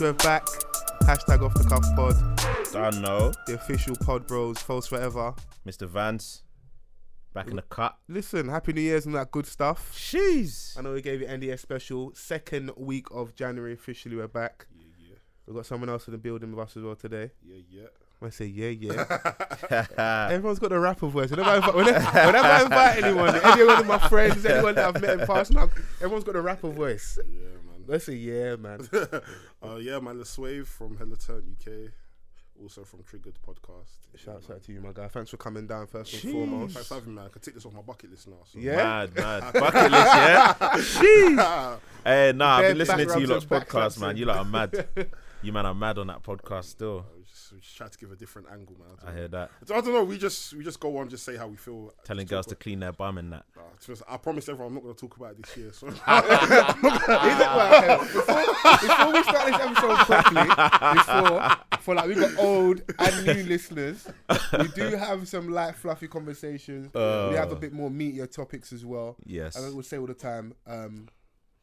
Yes, we're back. Hashtag off the cuff pod. Don't know. The official pod bros. False forever. Mr. Vance. Back in the cut. Listen, happy New Year's and that good stuff. Jeez. I know we gave you NDS special. Second week of January. Officially, we're back. Yeah, yeah, We've got someone else in the building with us as well today. yeah, yeah. I say, yeah, yeah. Everyone's got a rapper voice. Whenever I, invite, whenever, whenever I invite anyone, any one of my friends, anyone that I've met in person, I've- everyone's got a rapper voice. Yeah, man. Let's say, yeah, man. uh, yeah, man. The Swave from Hella Turn UK, also from Triggered Podcast. Shouts out to you, my guy. Thanks for coming down first and foremost. Thanks for having me, man. I can take this off my bucket list now. So. Yeah. Mad, mad. Bucket list, yeah? Jeez. Hey, nah, I've been listening to you lot's podcast, man. and- You lot are mad. You man are mad on that podcast still. I we just try to give a different angle, man. I hear that. I don't know. We just we just go on, just say how we feel. Telling girls to clean their bum and that. about- uh, to I promise everyone I'm not going to talk about it this year. So Is it right? Before, before we start this episode properly, before for like we got old and new listeners, we do have some light, fluffy conversations. we have a Uh. bit more meatier topics as well. Yes. And I will say all the time, um,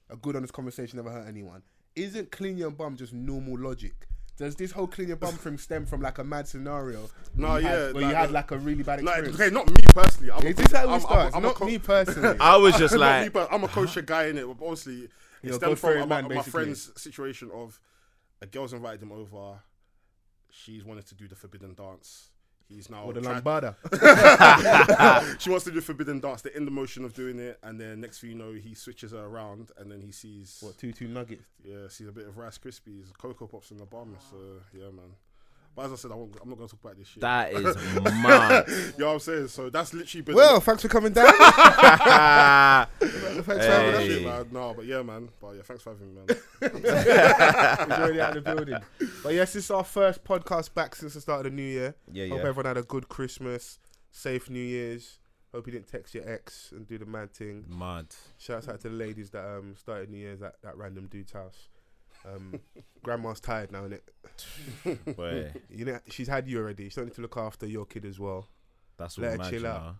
a good honest conversation never hurt anyone. Isn't clean your bum just normal logic? Does this whole clean your bum thing stem from like a mad scenario? No, you had- yeah, where like- you had like a really bad experience. okay, not me personally. I'm Is this how I'm- we I'm-? I'm not co- me personally. I was just me, like, but I'm a kosher guy in it. But obviously, it stems from my, man, my basically. friend's situation of a girl's invited him over. She's wanted to do the forbidden dance. He's now or the tried- lambada. she wants to do forbidden dance. They're in the motion of doing it, and then next thing you know, he switches her around, and then he sees What two two nuggets? yeah, sees a bit of Rice Krispies, Cocoa Pops in the bum. So yeah, man. But as I said, I won't, I'm not going to talk about this shit. that is mad. you know what I'm saying? So that's literally been Well, thanks for coming down. thanks for having that us. Hey. man. No, but yeah, man. But yeah, thanks for having me, man. He's already out of the building. But yes, this is our first podcast back since the start of the new year. Yeah, Hope yeah. everyone had a good Christmas, safe New Year's. Hope you didn't text your ex and do the mad thing. Mad. Shouts out to the ladies that um started New Year's at that random dude's house. Um, grandma's tired now, innit? Boy, You know, she's had you already. She don't need to look after your kid as well. that's Let all her chill you out.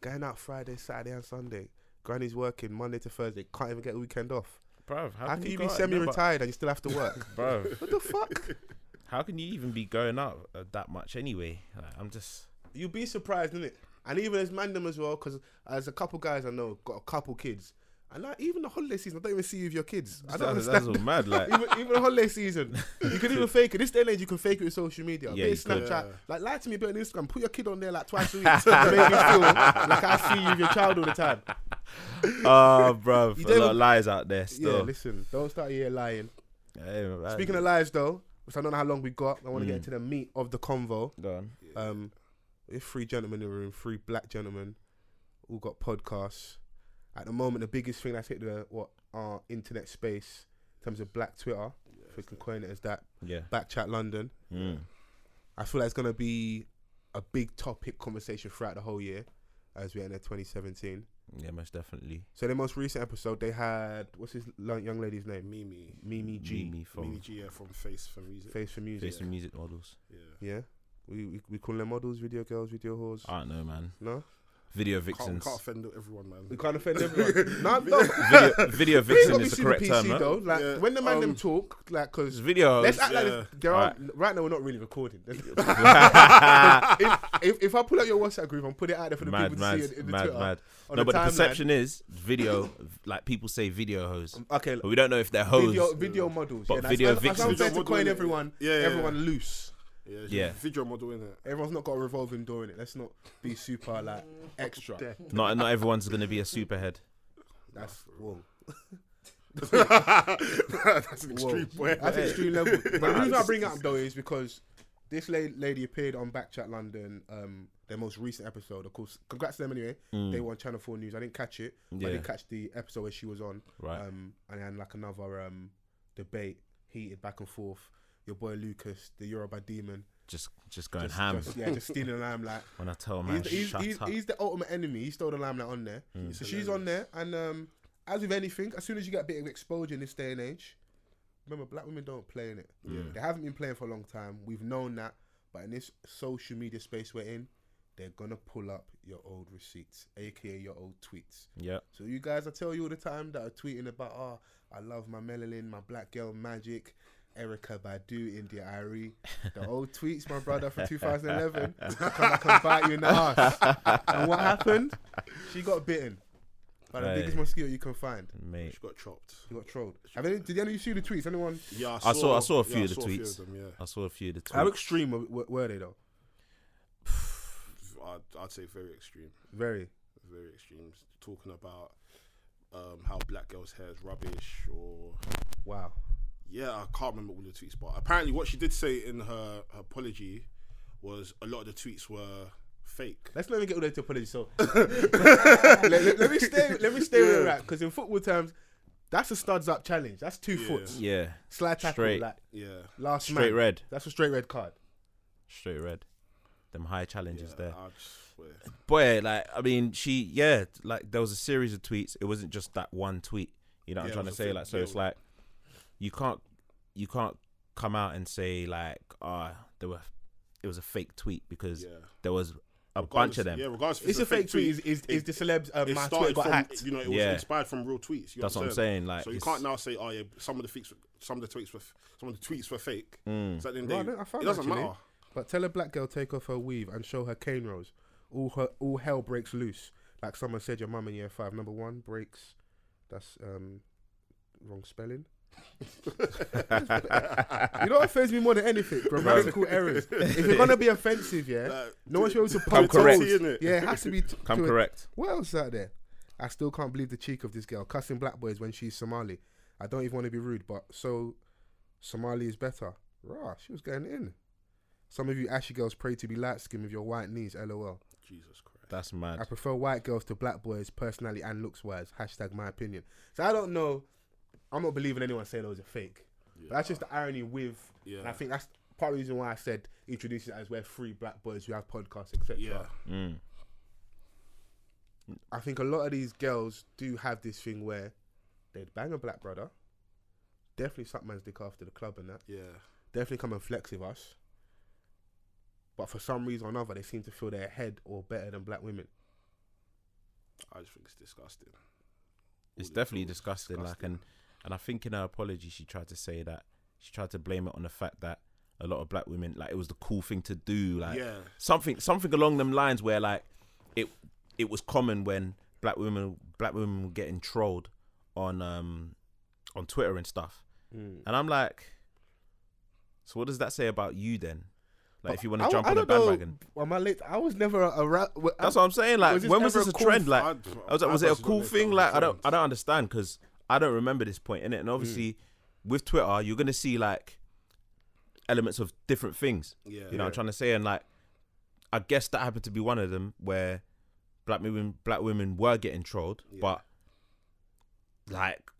Going out Friday, Saturday, and Sunday. Granny's working Monday to Thursday. Can't even get a weekend off. Bro, how, How, can, you go be semi-retired and you still have to work? Bro, what the fuck? how can you even be going out uh, that much anyway? Like, I'm just. You'd be surprised, innit? And even as mandem as well, because as a couple guys I know got a couple kids, and like even the holiday season, I don't even see you with your kids. I don't That's, that's understand. all mad. Like, even, even the holiday season, you can even fake it. This day and age, you can fake it with social media. Yeah, Yeah, you could. Snapchat, Yeah. like lie to me a bit on Instagram. Put your kid on there like twice a week to make me feel like I see you with your child all the time. oh, bruv, You a lot of lies out there Yeah, listen, don't start here lying. Hey, man. Speaking of lies, though, which I don't know how long we got, I want to Mm. get into the meat of the convo. Go on. Um, we have three gentlemen in the room, three black gentlemen, all got podcasts. At the moment, the biggest thing that's hit the what our internet space in terms of black Twitter, if we can coin it as that, Yeah. Backchat London. Mm. I feel like it's gonna be a big topic conversation throughout the whole year as we enter 2017. Yeah, most definitely. So the most recent episode, they had what's his young lady's name? Mimi, Mimi G. Mimi from Mimi G, yeah, from Face for Music. Face for music. Face and Music Models. Yeah. Yeah. We, we we call them models, video girls, video whores. I don't know, man. no, Video Can't, can't offend everyone, man. we can't offend everyone. no, no. Video, video vixen is the correct PC term, though. Like Yeah, when the man them um, talk, like because video. let's act like yeah. there are Right. right now we're not really recording. if, if, if I pull out your WhatsApp group and put it out there for the mad, people mad, to see it in the mad, Twitter, mad. on No, but the timeline- perception is video. like people say video hoes, Okay, but we don't know if they're hoes. video video models. But yeah, that's- video that's- that's vixens. unfair to coin everyone. Yeah, yeah, everyone yeah. loose. Yeah, it's Yeah. a video model in it. Everyone's not got a revolving door in it. Let's not be super like extra. Not not everyone's gonna be a superhead. That's whoa. That's an extreme Whoa. point. That's extreme level. But the reason I bring it up though is because this la- lady appeared on Backchat London, um, their most recent episode. Of course, congrats to them anyway. Mm. They were on Channel Four News. I didn't catch it. But I Yeah. did catch the episode where she was on. Right. Um, and then like another um debate, heated back and forth. Your boy Lucas, the Yoruba demon, just just going just, ham. just- yeah, just stealing the limelight. when I tell man, He's, he's, he's, he's the ultimate enemy. He stole the limelight on there. Mm. So she's on there, and um, as with anything, as soon as you get a bit of exposure in this day and age, remember black women don't play in it. Yeah. They haven't been playing for a long time. We've known that, but in this social media space we're in, they're gonna pull up your old receipts, aka your old tweets. yeah. So you guys, I tell you all the time that are tweeting about, oh, I love my melanin, my black girl magic. Erykah Badu, India.Arie, the old tweets, my brother from 2011, come back and bite you in the ass. And what happened? She got bitten by the Hey. biggest mosquito you can find. Mate, She got chopped. She got trolled. Have any, did any of you see the tweets? Anyone? Yeah, I saw- I saw a few yeah, of the I saw a few tweets. of them, yeah. I saw a few of the How tweets. extreme were, were they though? I'd, I'd say very extreme. Very. Very extreme. Talking about um, how black girls' hair is rubbish or Wow. Yeah, I can't remember all the tweets, but apparently what she did say in her, her apology was a lot of the tweets were fake. Let's not even get all the way to apology. So let, let- let me stay. Let me stay where we're at. Because in football terms, that's a studs up challenge. That's two Yeah. foots. Yeah, Slide tackle. Straight. Like Yeah, last straight man. red, That's a straight red card. straight red. Them high challenges yeah there. I just. Boy, like I mean, she yeah, like there was a series of tweets. It wasn't just that one tweet. You know what Yeah, I'm trying to say? thing, Like, so yeah. it's like you can't you can't come out and say like, ah, there were it was a fake tweet because Yeah. there was a bunch of them. Yeah, regardless. if It's, a fake tweet. Is, is, is it- the celebs? Uh, my started Twitter got from hacked. you know it was Yeah. inspired from real tweets. You That's what I'm understand? saying. Like, So you can't now say, oh yeah, some of the tweets, some of the tweets were, some of the tweets were fake. Mm. So at the end No, I of the don't- I found it doesn't actually. matter. But tell a black girl take off her weave and show her cane rows. All her all hell breaks loose. Like someone said, your mum in year five. Number one breaks. That's um wrong spelling. you know what offends me more than anything? Grammatical errors. If you're gonna be offensive, yeah, Like, no one should be able to Come poke correct. holes. innit? Yeah, it has to be. T- Come to it. correct. What else is out there? I still can't believe the cheek of this girl cussing black boys when she's Somali. I don't even want to be rude, but so Somali is better. Rah, she was getting in. Some of you Ashy girls pray to be light skinned with your white knees. LOL. Jesus Christ. That's mad. I prefer white girls to black boys, personally and looks wise. Hashtag my opinion. So I don't know. I'm not believing anyone saying those are fake. But that's just the irony with. Yeah. And I think that's part of the reason why I said introduce it as we're free black boys who have podcasts, etc. Yeah. Mm. I think a lot of these girls do have this thing where they'd bang a black brother, definitely suck man's dick after the club and that, Yeah. definitely come and flex with us. But for some reason or another, they seem to feel they're ahead or better than black women. I just think it's disgusting. It's All it definitely feels disgusting. Like, and and I think in her apology, she tried to say that she tried to blame it on the fact that a lot of black women, like, it was the cool thing to do, like yeah. something something along them lines where like it it was common when black women black women were getting trolled on um on Twitter and stuff. Mm. And I'm like, so what does that say about you then? Like, if you want to jump I on a know, bandwagon, Am I late? I was never a, a ra- that's what I'm saying. Like, was when was this a cool trend? f- Like, I was like, was it a cool thing? Like, I don't, I don't understand because I don't remember this point in it. And obviously, mm. with Twitter, you're gonna see like elements of different things. Yeah. You know, what I'm trying to say, and like, I guess that happened to be one of them where black women, black women were getting trolled, Yeah. but like,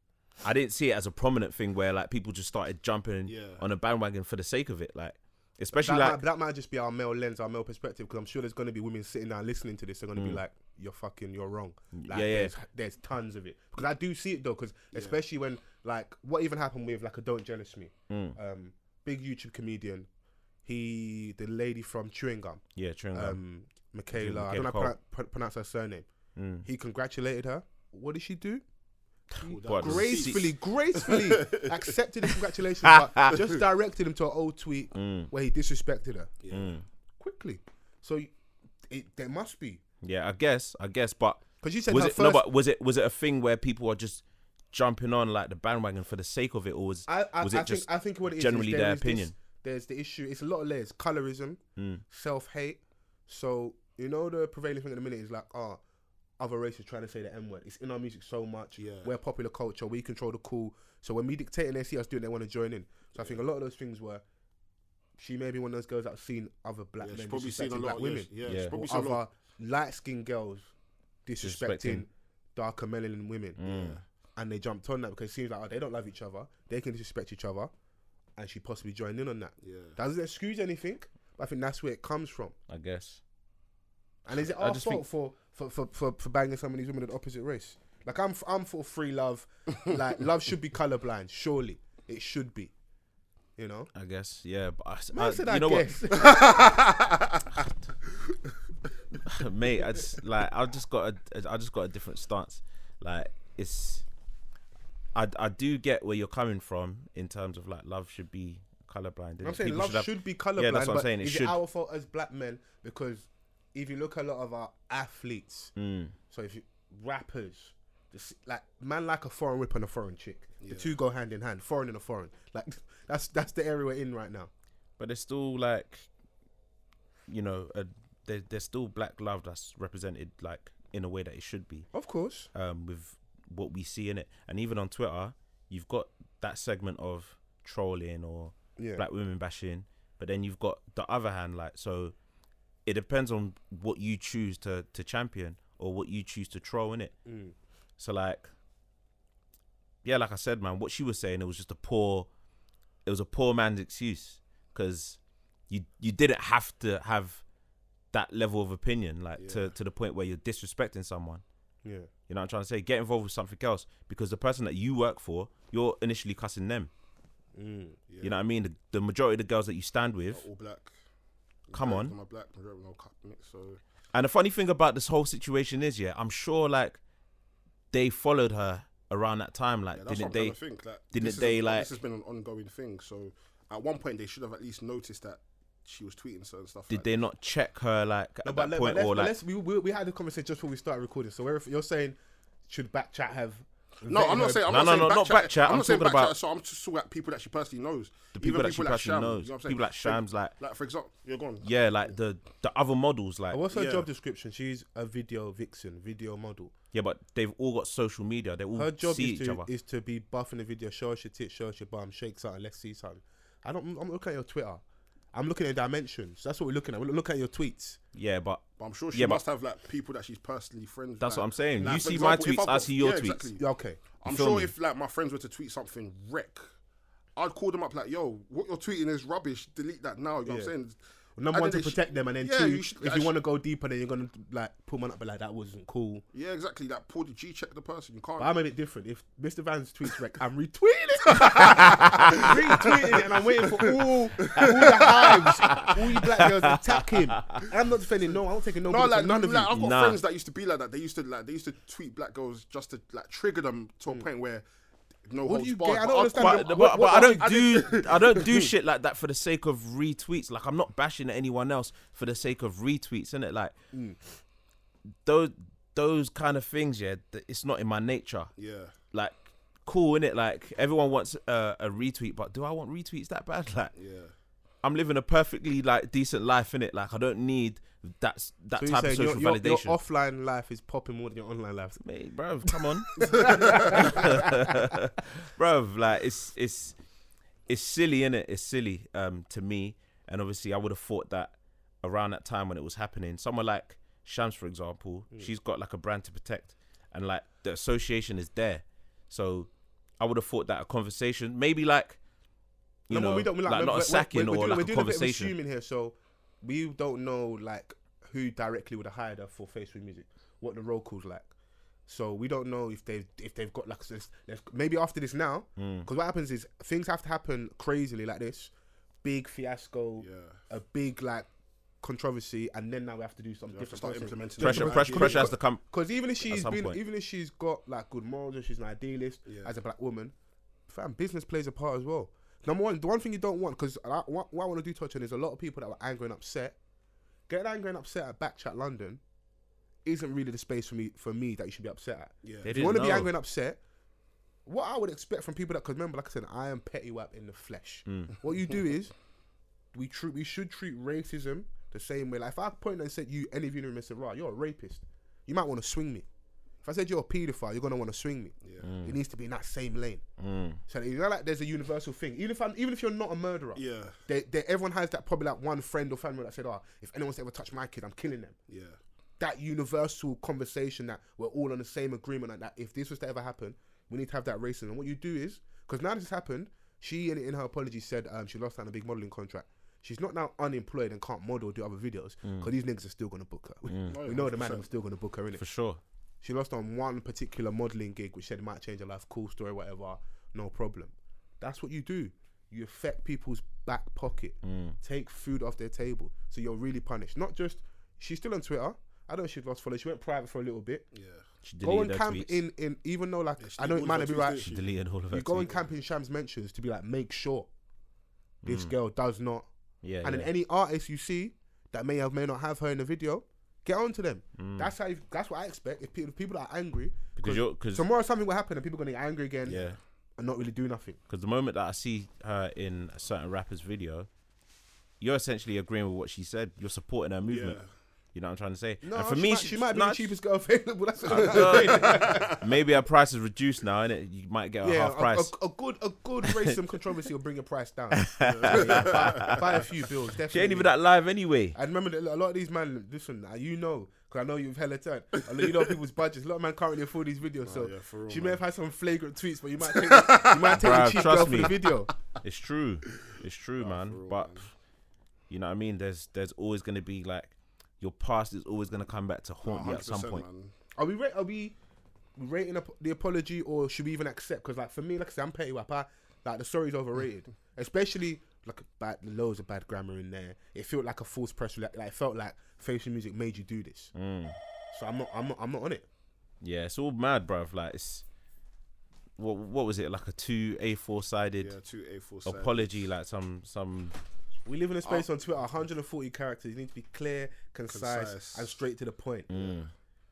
I didn't see it as a prominent thing where like people just started jumping Yeah. on a bandwagon for the sake of it, like, especially that, like, might, that might just be our male lens, our male perspective, because I'm sure there's going to be women sitting down listening to this. They're going to be Mm. like, "You're fucking, you're wrong." Like, Yeah, yeah. There's, there's tons of it because I do see it though, because especially when like what even happened with like a "Don't Jealous Me," mm, um, big YouTube comedian. He, the lady from Chewing Gum, yeah, chewing gum. um, Michaela. I don't know how to pronounce her surname. Mm. He congratulated her. What did she do? What, the gracefully, gracefully accepted the congratulations, but just directed him to an old tweet Mm, where he disrespected her mm. quickly. So it there must be Yeah, I guess, I guess, but because you said was her it first. no? But was it was it a thing where people are just jumping on like the bandwagon for the sake of it, or was I, I, was I it just think I think what it is generally is there their is this- opinion? there's the issue. It's a lot of layers. Colorism, Mm. self hate. So you know the prevailing thing at the minute is like, oh, other races trying to say the N word. It's in our music so much. Yeah. We're popular culture. We control the cool. So when we dictate and they see us doing, they want to join in. So I think a lot of those things were. She may be one of those girls that have seen other black Yeah, men probably seen a lot. black Of, women, Yeah, yeah, Yeah. she's probably or seen other light skinned girls disrespecting Disrespecting. darker melanin women, Mm. and they jumped on that because it seems like oh, they don't love each other. They can disrespect each other, and she possibly joined in on that. Yeah. Doesn't excuse anything, but I think that's where it comes from. I guess. And is it our fault think- for, for, for, for, for banging some of these women of the opposite race? Like I'm I'm for free love. like love should be colorblind. Surely it should be. You know. I guess, yeah. But I, Man I- said you I know guess. what, mate? I just like I just got a I just got a different stance. Like it's, I I do get where you're coming from in terms of like love should be colorblind. I'm saying love have- should be colorblind. Yeah, that's what I'm saying, it is should. it our fault as black men? Because if you look a lot of our athletes, Mm. so if you rappers, just like man like a foreign whip and a foreign chick, the two go hand in hand, foreign and a foreign. Like that's that's the area we're in right now. but there's still like, you know, a, there, there's still black love that's represented like in a way that it should be. Of course, um, with what we see in it. And even on Twitter, you've got that segment of trolling or yeah. black women bashing, but then you've got the other hand, like so. It depends on what you choose to to champion or what you choose to troll in it. Mm. So like, yeah, like I said, man, what she was saying, it was just a poor, it was a poor man's excuse because you you didn't have to have that level of opinion, like Yeah. to to the point where you're disrespecting someone. Yeah, You know what I'm trying to say? Get involved with something else because the person that you work for, you're initially cussing them. mm. Yeah. You know what I mean? The, the majority of the girls that you stand with. all black. Come Majority on. of My black, majority no cut mix. So And the funny thing about this whole situation is, yeah, I'm sure like they followed her around that time. Like, yeah, didn't they? think. Like, didn't this is they, a- like- This has been an ongoing thing. So at one point they should have at least noticed that she was tweeting certain stuff. Did like they not check her like No, at but, that let, point but let's, or but like? let's we, we we had a conversation just before we started recording. So where you're saying should Backchat have? No, I'm not saying. I'm No, not no, saying no, not backchat. backchat, I'm I'm not saying talking backchat, about- So I'm just talking about people that she personally knows. the people Even that she personally Sham, knows, you know what I'm saying? people like Shams, like Like for example, you're gone. yeah, like the the other models, like What's her Yeah. job description? She's a video vixen, video model. yeah, but they've all got social media. They all Her job see is each to other. is to be buffing the video, show us your tits, show us your bum, shake something, let's see something. I don't. I'm looking at your Twitter. I'm looking at dimensions. That's what we're looking at. We're looking at your tweets. yeah, but But I'm sure she Yeah, but- must have like people that she's personally friends. with. That's like- what I'm saying. like, You for see my example, if tweets, I've I see your yeah, tweets. exactly. Yeah, okay. I'm feel sure me? if like my friends were to tweet something wreck, I'd call them up like, "Yo, what you're tweeting is rubbish. Delete that now." You know what I'm saying? Number one to they sh- protect them, and then Yeah, two, you should- if I you sh- want to go deeper, then you're gonna like pull one up, but like that wasn't cool. Yeah, exactly. Like, pull the G check the person. You can't. But I'm a bit different. If Mr. Van's tweets wreck, I'm retweeting it. retweeting it, and I'm waiting for all, all the hives, all you black girls to attack him. I'm not defending. No, I don't take a no. no, like, none of like you. I've got Nah. friends that used to be like that. They used to like they used to tweet black girls just to like trigger them to a mm. point where no What do you barred. get? I don't understand but, the- but, what- but what- I don't do I don't do shit like that for the sake of retweets. Like I'm not bashing anyone else for the sake of retweets, isn't it? Like Mm. those those kind of things, yeah. It's not in my nature. Yeah. Like cool, in it. Like everyone wants a, a retweet, but do I want retweets that bad? Like Yeah. I'm living a perfectly like decent life in it. Like I don't need that that So type of your, social your, your validation. offline life is popping more than your online life. Mate, bro, come on, bro. Like it's it's it's silly, in it? It's silly um, to me. And obviously, I would have thought that around that time when it was happening, someone like Shams, for example, Hmm. she's got like a brand to protect, and like the association is there. So I would have thought that a conversation, maybe like you No, know, we don't- we like, we're- not we're- a sacking we're- we're or doing- like we're a doing bit of conversation. assuming here, so we don't know like who directly would have hired her for Facebook Music, what the role calls like. So we don't know if they've if they've got like this, maybe after this now, Mm. because what happens is things have to happen crazily like this, big fiasco, Yeah. a big like controversy, and then now we have to do something You have to different. start implementing pressure, different pressure, pressure has to come. Because even if she's been, point. even if she's got like good morals and she's an idealist Yeah. as a black woman, fam, business plays a part as well. Number one, the one thing you don't want, because what, what I want to do touch on is a lot of people that were angry and upset. Getting angry and upset at Backchat London isn't really the space for me for me that you should be upset at. Yeah. They If you want to be angry and upset, what I would expect from people that, because remember, like I said, I am petty wap in the flesh. Mm. What you do is, we treat we should treat racism the same way. Like if I pointed and said you, any of you in the room and said, right, you're a rapist, you might want to swing me. If I said you're a paedophile, you're gonna want to swing me. Yeah. Mm. It needs to be in that same lane. Mm. So you know, like there's a universal thing. Even if I'm, even if you're not a murderer, Yeah. they, they, everyone has that probably like one friend or family that said, "Oh, if anyone's ever touched my kid, I'm killing them." Yeah. That universal conversation that we're all on the same agreement like that if this was to ever happen, we need to have that racism. And what you do is, because now this has happened, she in, in her apology said um, she lost out on a big modeling contract. She's not now unemployed and can't model or do other videos because these niggas are still gonna book her. We, Oh, we know the man are still gonna book her in it. For sure. She lost on one particular modeling gig, which said it might change her life. Cool story, whatever. No problem. That's what you do. You affect people's back pocket. Mm. Take food off their table. So you're really punished. Not just she's still on Twitter. I don't know if she's lost followers. She went private for a little bit. Yeah. She Go and camp tweets. in in even though like Yeah, I know did it might not be of her tweets, right. She she? deleted all of her You go and camp in Shams mentions to be like, make sure this Mm. girl does not. Yeah, and yeah. then any artist you see that may have may not have her in the video, get on to them. Mm. That's how. You, that's what I expect. If people, people are angry, because you're because tomorrow something will happen and people are gonna get angry again yeah and not really do nothing. because the moment that I see her in a certain rapper's video, you're essentially agreeing with what she said. You're supporting her movement. Yeah. You know what I'm trying to say? No, and for she me, might, she might be nah, the cheapest girl available. That's what Uh, maybe her price is reduced now, and you might get a yeah, half price. a, a good a good racism controversy will bring your price down. Yeah, buy, buy a few bills. Definitely. she ain't even that live anyway. I remember that a lot of these man. Listen, uh, you know, because I know you've hella turn. I know you know people's budgets. A lot of man can't really afford these videos, so Oh, yeah, real, she man. may have had some flagrant tweets, but you might take the, you might take Bruh, the cheap trust girl for the video. It's true. It's true, man. real, but man. you know what I mean? There's there's always gonna be like your past is always gonna come back to haunt you at some point. man. Are we ra- are we rating the apology or should we even accept? Because like for me, like I said, I'm petty wap. I, like the story's overrated, especially like bad loads of bad grammar in there. It felt like a false press. Like, like it felt like facial music made you do this. Mm. So I'm not I'm not I'm not on it. Yeah, it's all mad, bruv. Like it's what what was it? Like a two A4 sided Yeah, two A4 side. apology, like some some We live in a space on Twitter, 140 characters. You need to be clear, concise, Concise. and straight to the point. mm.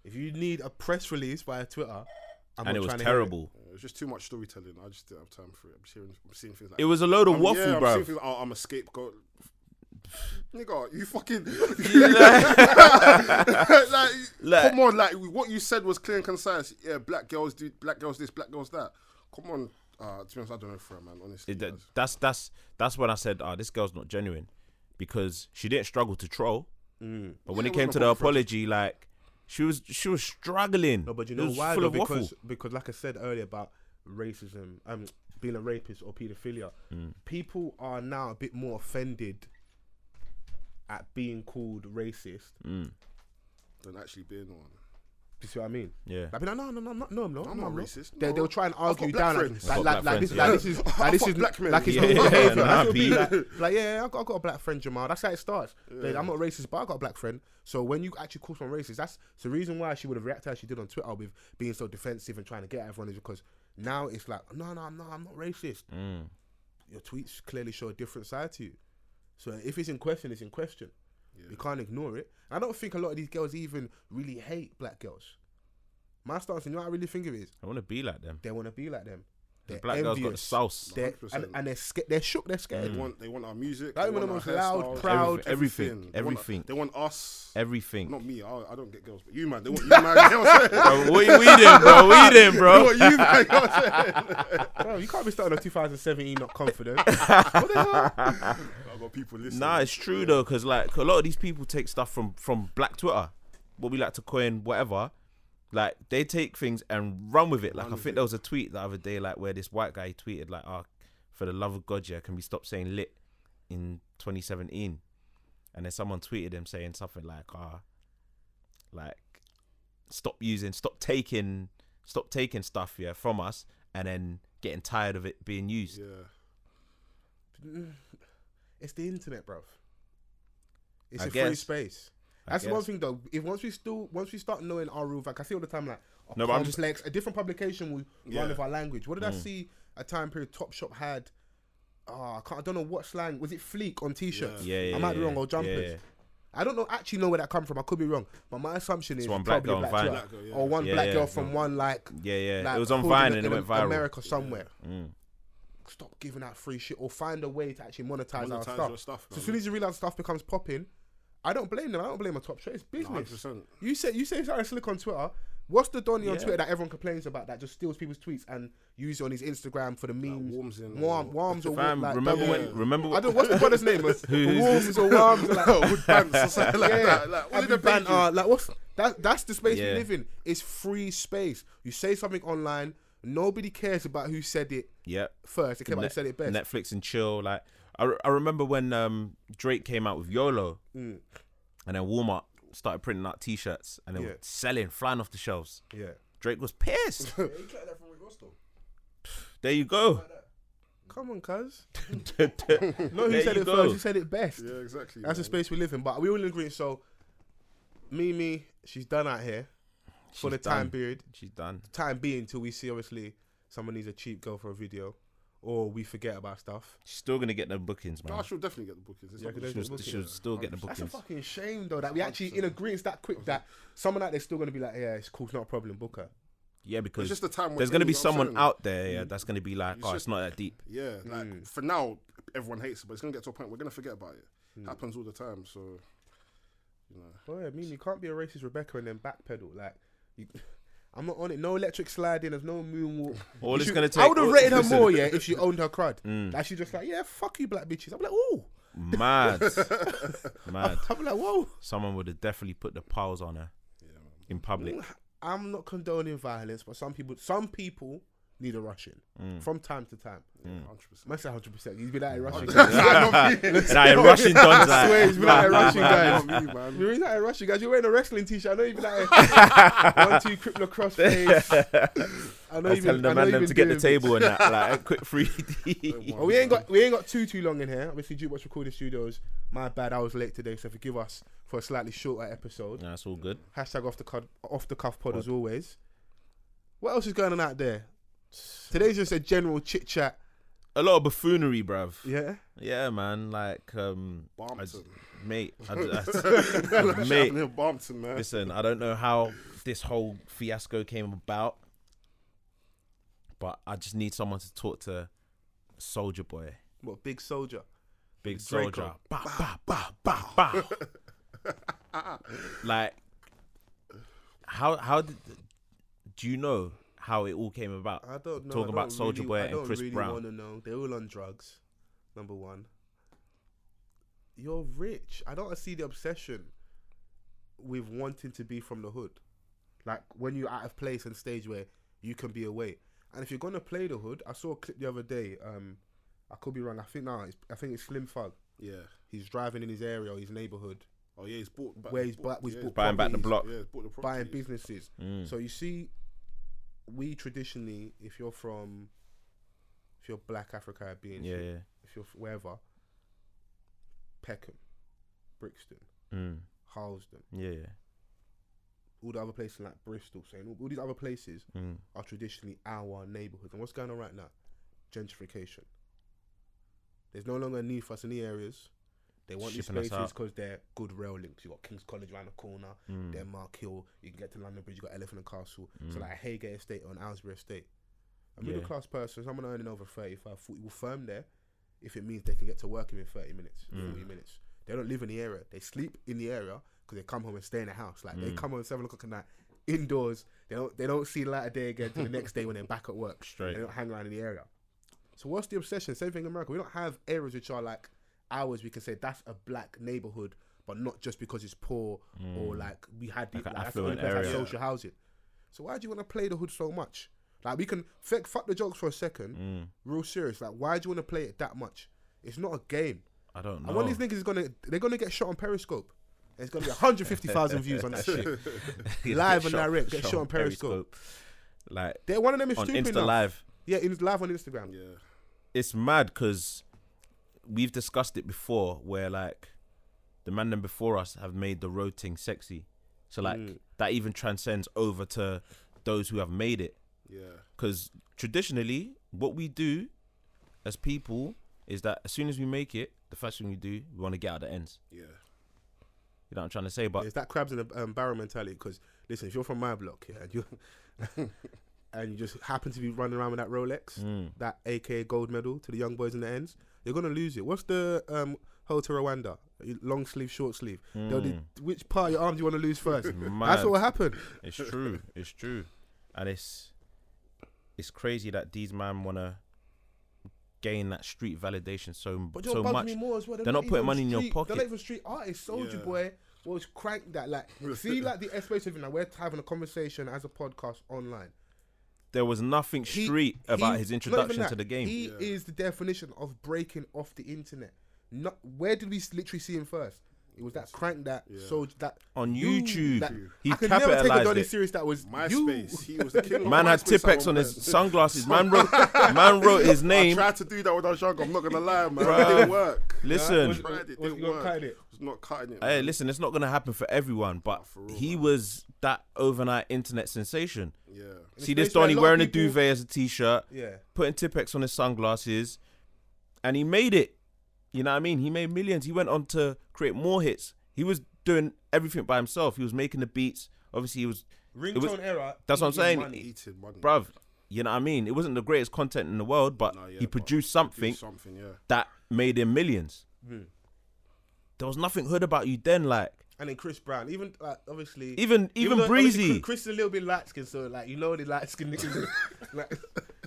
If you need a press release via Twitter, I'm and it was trying to hear terrible. It was just too much storytelling. I just didn't have time for it. I'm, just hearing, I'm seeing things like It was a load of I'm, waffle, yeah, I'm bruv. seeing things like, oh, I'm a scapegoat. Nigga, you fucking like, Like- come on, like what you said was clear and concise. Yeah, black girls do black girls this, black girls that. Come on, uh, to be honest, I don't know for her, man. Honestly, It- that's that's that's when I said, "Ah, this girl's not genuine," because she didn't struggle to troll, Mm. but when Yeah, it it came to the problem for apology, like she was she was struggling. No, but you know why? Though? of waffle. Because, because, like I said earlier about racism, um, being a rapist or paedophilia, Mm. people are now a bit more offended at being called racist. Mm. than actually being one. Do you see what I mean? Yeah. Like, be like, no, no, no, I'm not, no, I'm not, racist. They, No. they'll try and argue got down like, like, I've got like, like, this, like this is like this is black men. like it's Yeah, normal yeah, behavior. nah, That's what B. be like, like, yeah, I got, I got a black friend, Jamal. That's how it starts. Like, I'm not racist, but I got a black friend. So when you actually call someone racist, that's the reason why she would have reacted as she did on Twitter with being so defensive and trying to get at everyone is because now it's like, no, no, I'm no, I'm not racist. Mm. Your tweets clearly show a different side to you. So if it's in question, it's in question. You can't ignore it. I don't think a lot of these girls even really hate black girls. My stance, you know what I really think it is I want to be like them. they want to be like them. They're Black girls got the envious. sauce. They're, and, and they're scared. They're shook. They're scared. They want they want our music. Like they one of want the our most loud, proud- Everything, They want- everything. They want us. Everything. Not me. I, I don't get girls, but you man. They want you man. You know what I'm saying? Bro, what you eating, bro? What you They want you man. You know what Bro, you can't be starting off 2017 not confident. what the hell? Got people listening. Nah, it's true though, because like a lot of these people take stuff from from Black Twitter, what we like to coin whatever. Like they take things and run with it. Like Run I think it. there was a tweet the other day, like where this white guy tweeted like, "Ah, for the love of God, yeah, can we stop saying lit in 2017?" And then someone tweeted him saying something like, "Ah, like stop using, stop taking, stop taking stuff yeah from us, and then getting tired of it being used." Yeah. It's the internet, bro. It's I a free space. I That's the one guess. thing though. If once we still once we start knowing our rule, like I see all the time, like a No, but I'm just- complex, a different publication will Yeah. run with our language. What did I Mm. see? A time period, Top Shop had. Oh, I can't. I don't know what slang was it. Fleek on t-shirts. Yeah, yeah, I might be yeah, wrong. Or jumpers. yeah. I don't know. Actually, know where that come from. I could be wrong, but my assumption is one black probably girl on black Vine. Black girl, yeah. or one Yeah, black yeah, girl from one like. Yeah, yeah. like, it was on hood Vine in- and it in went viral. America somewhere. Mm. Stop giving out free shit or find a way to actually monetize, our stuff. your stuff, so as soon as you realize stuff becomes popping, I don't blame them. I don't blame a Topshop. It's business. 100%. You say you say something slick on Twitter. What's the Donny on Twitter that everyone complains about that just steals people's tweets and uses it on his Instagram for the memes? warms in Warm, or- worms or Fam, like remember double- when? Remember I don't. What's the brother's name? Was Who's or worms? Or like, Wood bands or something like yeah, that. Like, what Happy did they pay you? banter, like what's that? That's the space Yeah. we live in. It's free space. You say something online, nobody cares about who said it Yeah. first. They came about Net- who said it best. Netflix and chill. Like I, re- I remember when um Drake came out with YOLO, Mm. and then Walmart started printing out T-shirts and they Yeah. were selling, flying off the shelves. Yeah. Drake was pissed. Yeah, you that from Rick Ross there you go. Come on, cuz. No, who said it go. first? Who said it best? Yeah, exactly. That's the space we live in. But we all agree. So, Mimi, she's done out here. for She's the time done. period. She's done. Time being till we see obviously someone needs a cheap girl for a video, or we forget about stuff. She's still gonna get the bookings, No, man. she'll definitely get the bookings. It's Yeah, not 'cause gonna- there's She'll, the she'll still get the bookings. That's a fucking shame though that we actually in agreement that quick that someone out there's still gonna be like, yeah, it's cool, it's not a problem, book her. Yeah, It's because just the time. we're there's gonna in, be you know what I'm someone saying? out there, yeah, that's gonna be like, It's oh, just- it's not that deep. Yeah, like Mm. for now, everyone hates it, but it's gonna get to a point we're gonna forget about it. Mm. Happens all the time, so you know. Oh yeah, I mean you can't be a racist Rebecca and then backpedal like. You, I'm not on it. No electric sliding. There's no moonwalk. All it's gonna take. I would have rated her listen, more, yeah, if she owned her crud. Mm. Like she just like, yeah, fuck you, black bitches. I'm like, oh, Mad, mad. I'm like, whoa. Someone would have definitely put the piles on her Yeah, in public. I'm not condoning violence, but some people, some people need a Russian Mm. from time to time. Yeah, hundred percent. Man, say 100. percent He's been out here Russian. Nah, in Russian dons I swear he's been out here Russian guys. Not me, man. You're out here Russian guys. You're wearing a wrestling t-shirt. I know you've been here one two crippler crossface. I know I was you've telling been. the man them to get the table and that, like a quick 3D. Oh, we ain't got we ain't got too too long in here. Obviously, Jukebox Recording Studios. My bad, I was late today, so forgive us for a slightly shorter episode. Nah, it's all good. Hashtag off the cuff, off the cuff pod as always. What else is going on out there? Today's just a general chit chat. A lot of buffoonery, bruv. Yeah, Yeah, man. Like, um, I Barmpton. just- mate, I, I, mate. happening in man? Listen, I don't know how this whole fiasco came about, but I just need someone to talk to Soulja Boy, what big soldier? Big Draco. Soldier. Bah, bah, bah, bah, bah. like, how how did do you know how it all came about? I don't know. Talking about don't really, Boy I and don't Chris really Brown. want to know. They're all on drugs. Number one. You're rich. I don't see the obsession with wanting to be from the hood. Like when you're out of place and stage where you can be away. And if you're gonna play the hood, I saw a clip the other day. Um, I could be wrong. I think now it's, I think it's Slim Thug. Yeah. He's driving in his area or his neighborhood, Oh yeah, he's bought. Back, Where he's bought- he's yeah, bought Buying back the block. Yeah, he's bought the buying businesses. Mm. So you see, we traditionally, if you're from, if you're Black Africa, being yeah, yeah. if you're wherever, Peckham, Brixton, Mm. Harlesden, Yeah, yeah. all the other places like Bristol, saying all, all these other places Mm. are traditionally our neighborhoods. And what's going on right now? Gentrification. There's no longer a need for us in the areas. They want Shipping these spaces because they're good rail links. You got King's College around the corner, Mm. Denmark Hill. You can get to London Bridge. You got Elephant and Castle. So Mm. like Heygate Estate or an Aylesbury Estate. A Yeah. middle class person, someone earning over 35, 40 will firm there if it means they can get to work in 30 minutes, Mm. 40 minutes. They don't live in the area. They sleep in the area because they come home and stay in the house. Like they Mm. come home at seven o'clock at night, indoors. They don't they don't see the light of day again till the next day when they're back at work. Straight. They don't hang around in the area. So what's the obsession? Same thing in America. We don't have areas which are like ours. We can say that's a black neighborhood, but not just because it's poor or like we had the, Like an like, that's the only affluent place that has area. social housing. So why do you want to play the hood so much? Like we can fuck, fuck the jokes for a second, Mm. real serious. Like why do you want to play it that much? It's not a game. I don't know. And one of these niggas is gonna they're gonna get shot on Periscope. There's gonna be 150,000 views on that shit. Live and shot- direct, get shot shot on Periscope. Like They're one of them is on stupid Insta enough. Live. Yeah, in, live on Instagram. Yeah. it's mad because we've discussed it before where like the man them before us have made the road thing sexy so like Mm. that even transcends over to those who have made it Yeah. because traditionally what we do as people is that as soon as we make it the first thing we do we want to get out the ends Yeah. you know what i'm trying to say but It's that crabs in a um, barrel mentality. Because listen, if you're from my block, yeah, and you and you just happen to be running around with that Rolex, Mm. that AKA gold medal to the young boys in the ends, you're gonna lose it. What's the um Hotel Rwanda? Long sleeve, short sleeve. They'll do- which part of your arm do you want to lose first? That's what will happen. It's true. It's true, and it's it's crazy that these man wanna gain that street validation so But so much. me more as well. They're not putting even money in your pocket. They're not even street artists. Soldier Yeah. Boy was crank that. Like, see, like the space of it now. We're having a conversation as a podcast online. There was nothing He- street about he- his not even introduction that. to the game. He Yeah. is the definition of breaking off the internet. Not where did we s- literally see him first? It was that crank that Yeah. so that On you- YouTube, that- he I could never take a Donny it. serious. That was MySpace. You. He was the king. of Man had MySpace at Tipex on his sunglasses. Man wrote, man wrote his I name. tried to do that when I was younger. I'm not gonna lie, man. Bruh. It didn't work. Listen, Was, Tried was, it, didn't he work. it? was not cutting it. Hey, listen, it's not gonna happen for everyone, but for real, he man. was that overnight internet sensation. Yeah. See this Donny wearing a people- duvet as a t-shirt, Yeah. putting Tipex on his sunglasses, and he made it. You know what I mean? He made millions. He went on to create more hits. He was doing everything by himself. He was making the beats. Obviously, he was, Ringtone was- era. that's what I'm saying. money. Money. bruv. You know what I mean? It wasn't the greatest content in the world, but No, yeah, he produced do something Something, yeah. that made him millions. Hmm. There was nothing hood about you then, like And then Chris Brown, even like obviously, even even, though breezy. Chris, Chris is a little bit light skinned, so like you know the light skinned niggas. like,